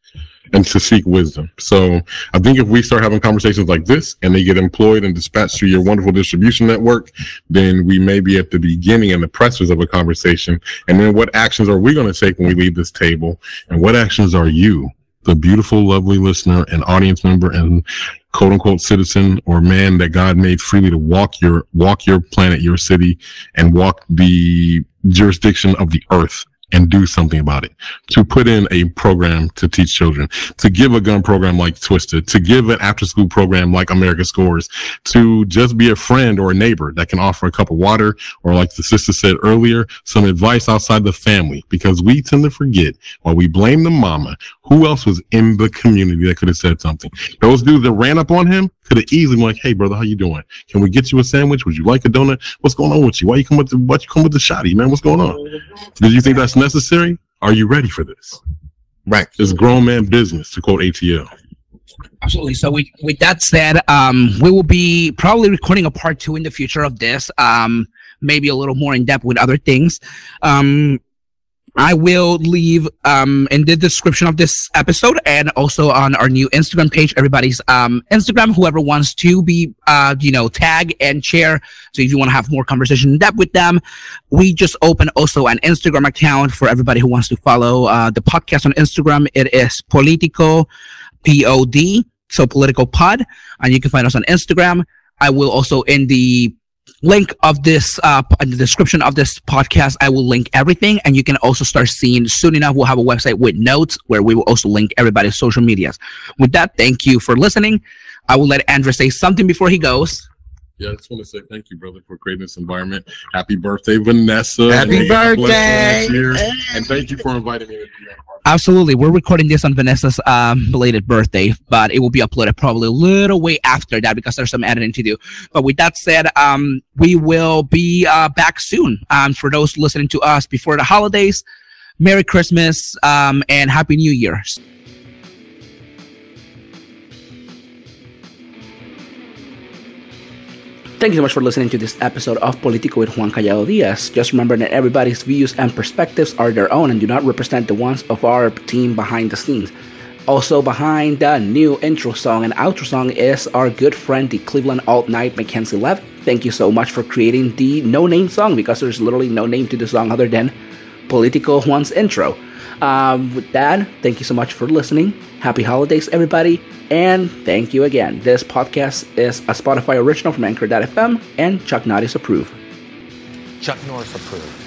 and to seek wisdom. So I think if we start having conversations like this, and they get employed and dispatched through your wonderful distribution network, then we may be at the beginning and the pressures of a conversation. And then what actions are we going to take when we leave this table? And what actions are you, the beautiful, lovely listener and audience member and quote unquote citizen or man that God made freely to walk your, walk your planet, your city and walk the jurisdiction of the earth and do something about it. To put in a program to teach children, to give a gun program like Twisted, to give an after school program like America Scores, to just be a friend or a neighbor that can offer a cup of water or like the sister said earlier, some advice outside the family because we tend to forget while we blame the mama, who else was in the community that could have said something? Those dudes that ran up on him could have easily been like, Hey brother, how you doing? Can we get you a sandwich? Would you like a donut? What's going on with you? Why you come with the, why you come with the shotty, man? What's going on? Did you think that's necessary? Are you ready for this? Right. It's grown man business to quote ATL. Absolutely. So we, with that said, um, we will be probably recording a part two in the future of this. Um, maybe a little more in depth with other things. Um, I will leave um, in the description of this episode and also on our new Instagram page, everybody's um, Instagram, whoever wants to be, uh, you know, tag and share. So if you want to have more conversation in depth with them, we just open also an Instagram account for everybody who wants to follow uh, the podcast on Instagram. It is Politico pod so political pod and you can find us on instagram i will also in the link of this uh in the description of this podcast i will link everything and you can also start seeing soon enough we'll have a website with notes where we will also link everybody's social medias with that thank you for listening i will let andre say something before he goes Yeah, I just want to say thank you, brother, for creating this environment. Happy birthday, Vanessa. Happy And God bless you birthday. year. And thank you for inviting me to be a part. Absolutely. We're recording this on vanessa's um belated birthday but it will be uploaded probably a little way after that because there's some editing to do. But with that said um we will be uh back soon. Um for those listening to us before the holidays merry christmas um and happy new year Thank you so much for listening to this episode of Politico with Juan Collado Diaz. Just remember that everybody's views and perspectives are their own and do not represent the ones of our team behind the scenes. Also, behind the new intro song and outro song is our good friend, the Cleveland Alt Knight Mackenzie Lev. Thank you so much for creating the no name song because there's literally no name to the song other than Politico Juan's intro. Um, with that, thank you so much for listening. Happy holidays, everybody. And thank you again. This podcast is a Spotify original from Anchor.fm and Chuck Norris approved. Chuck Norris approved.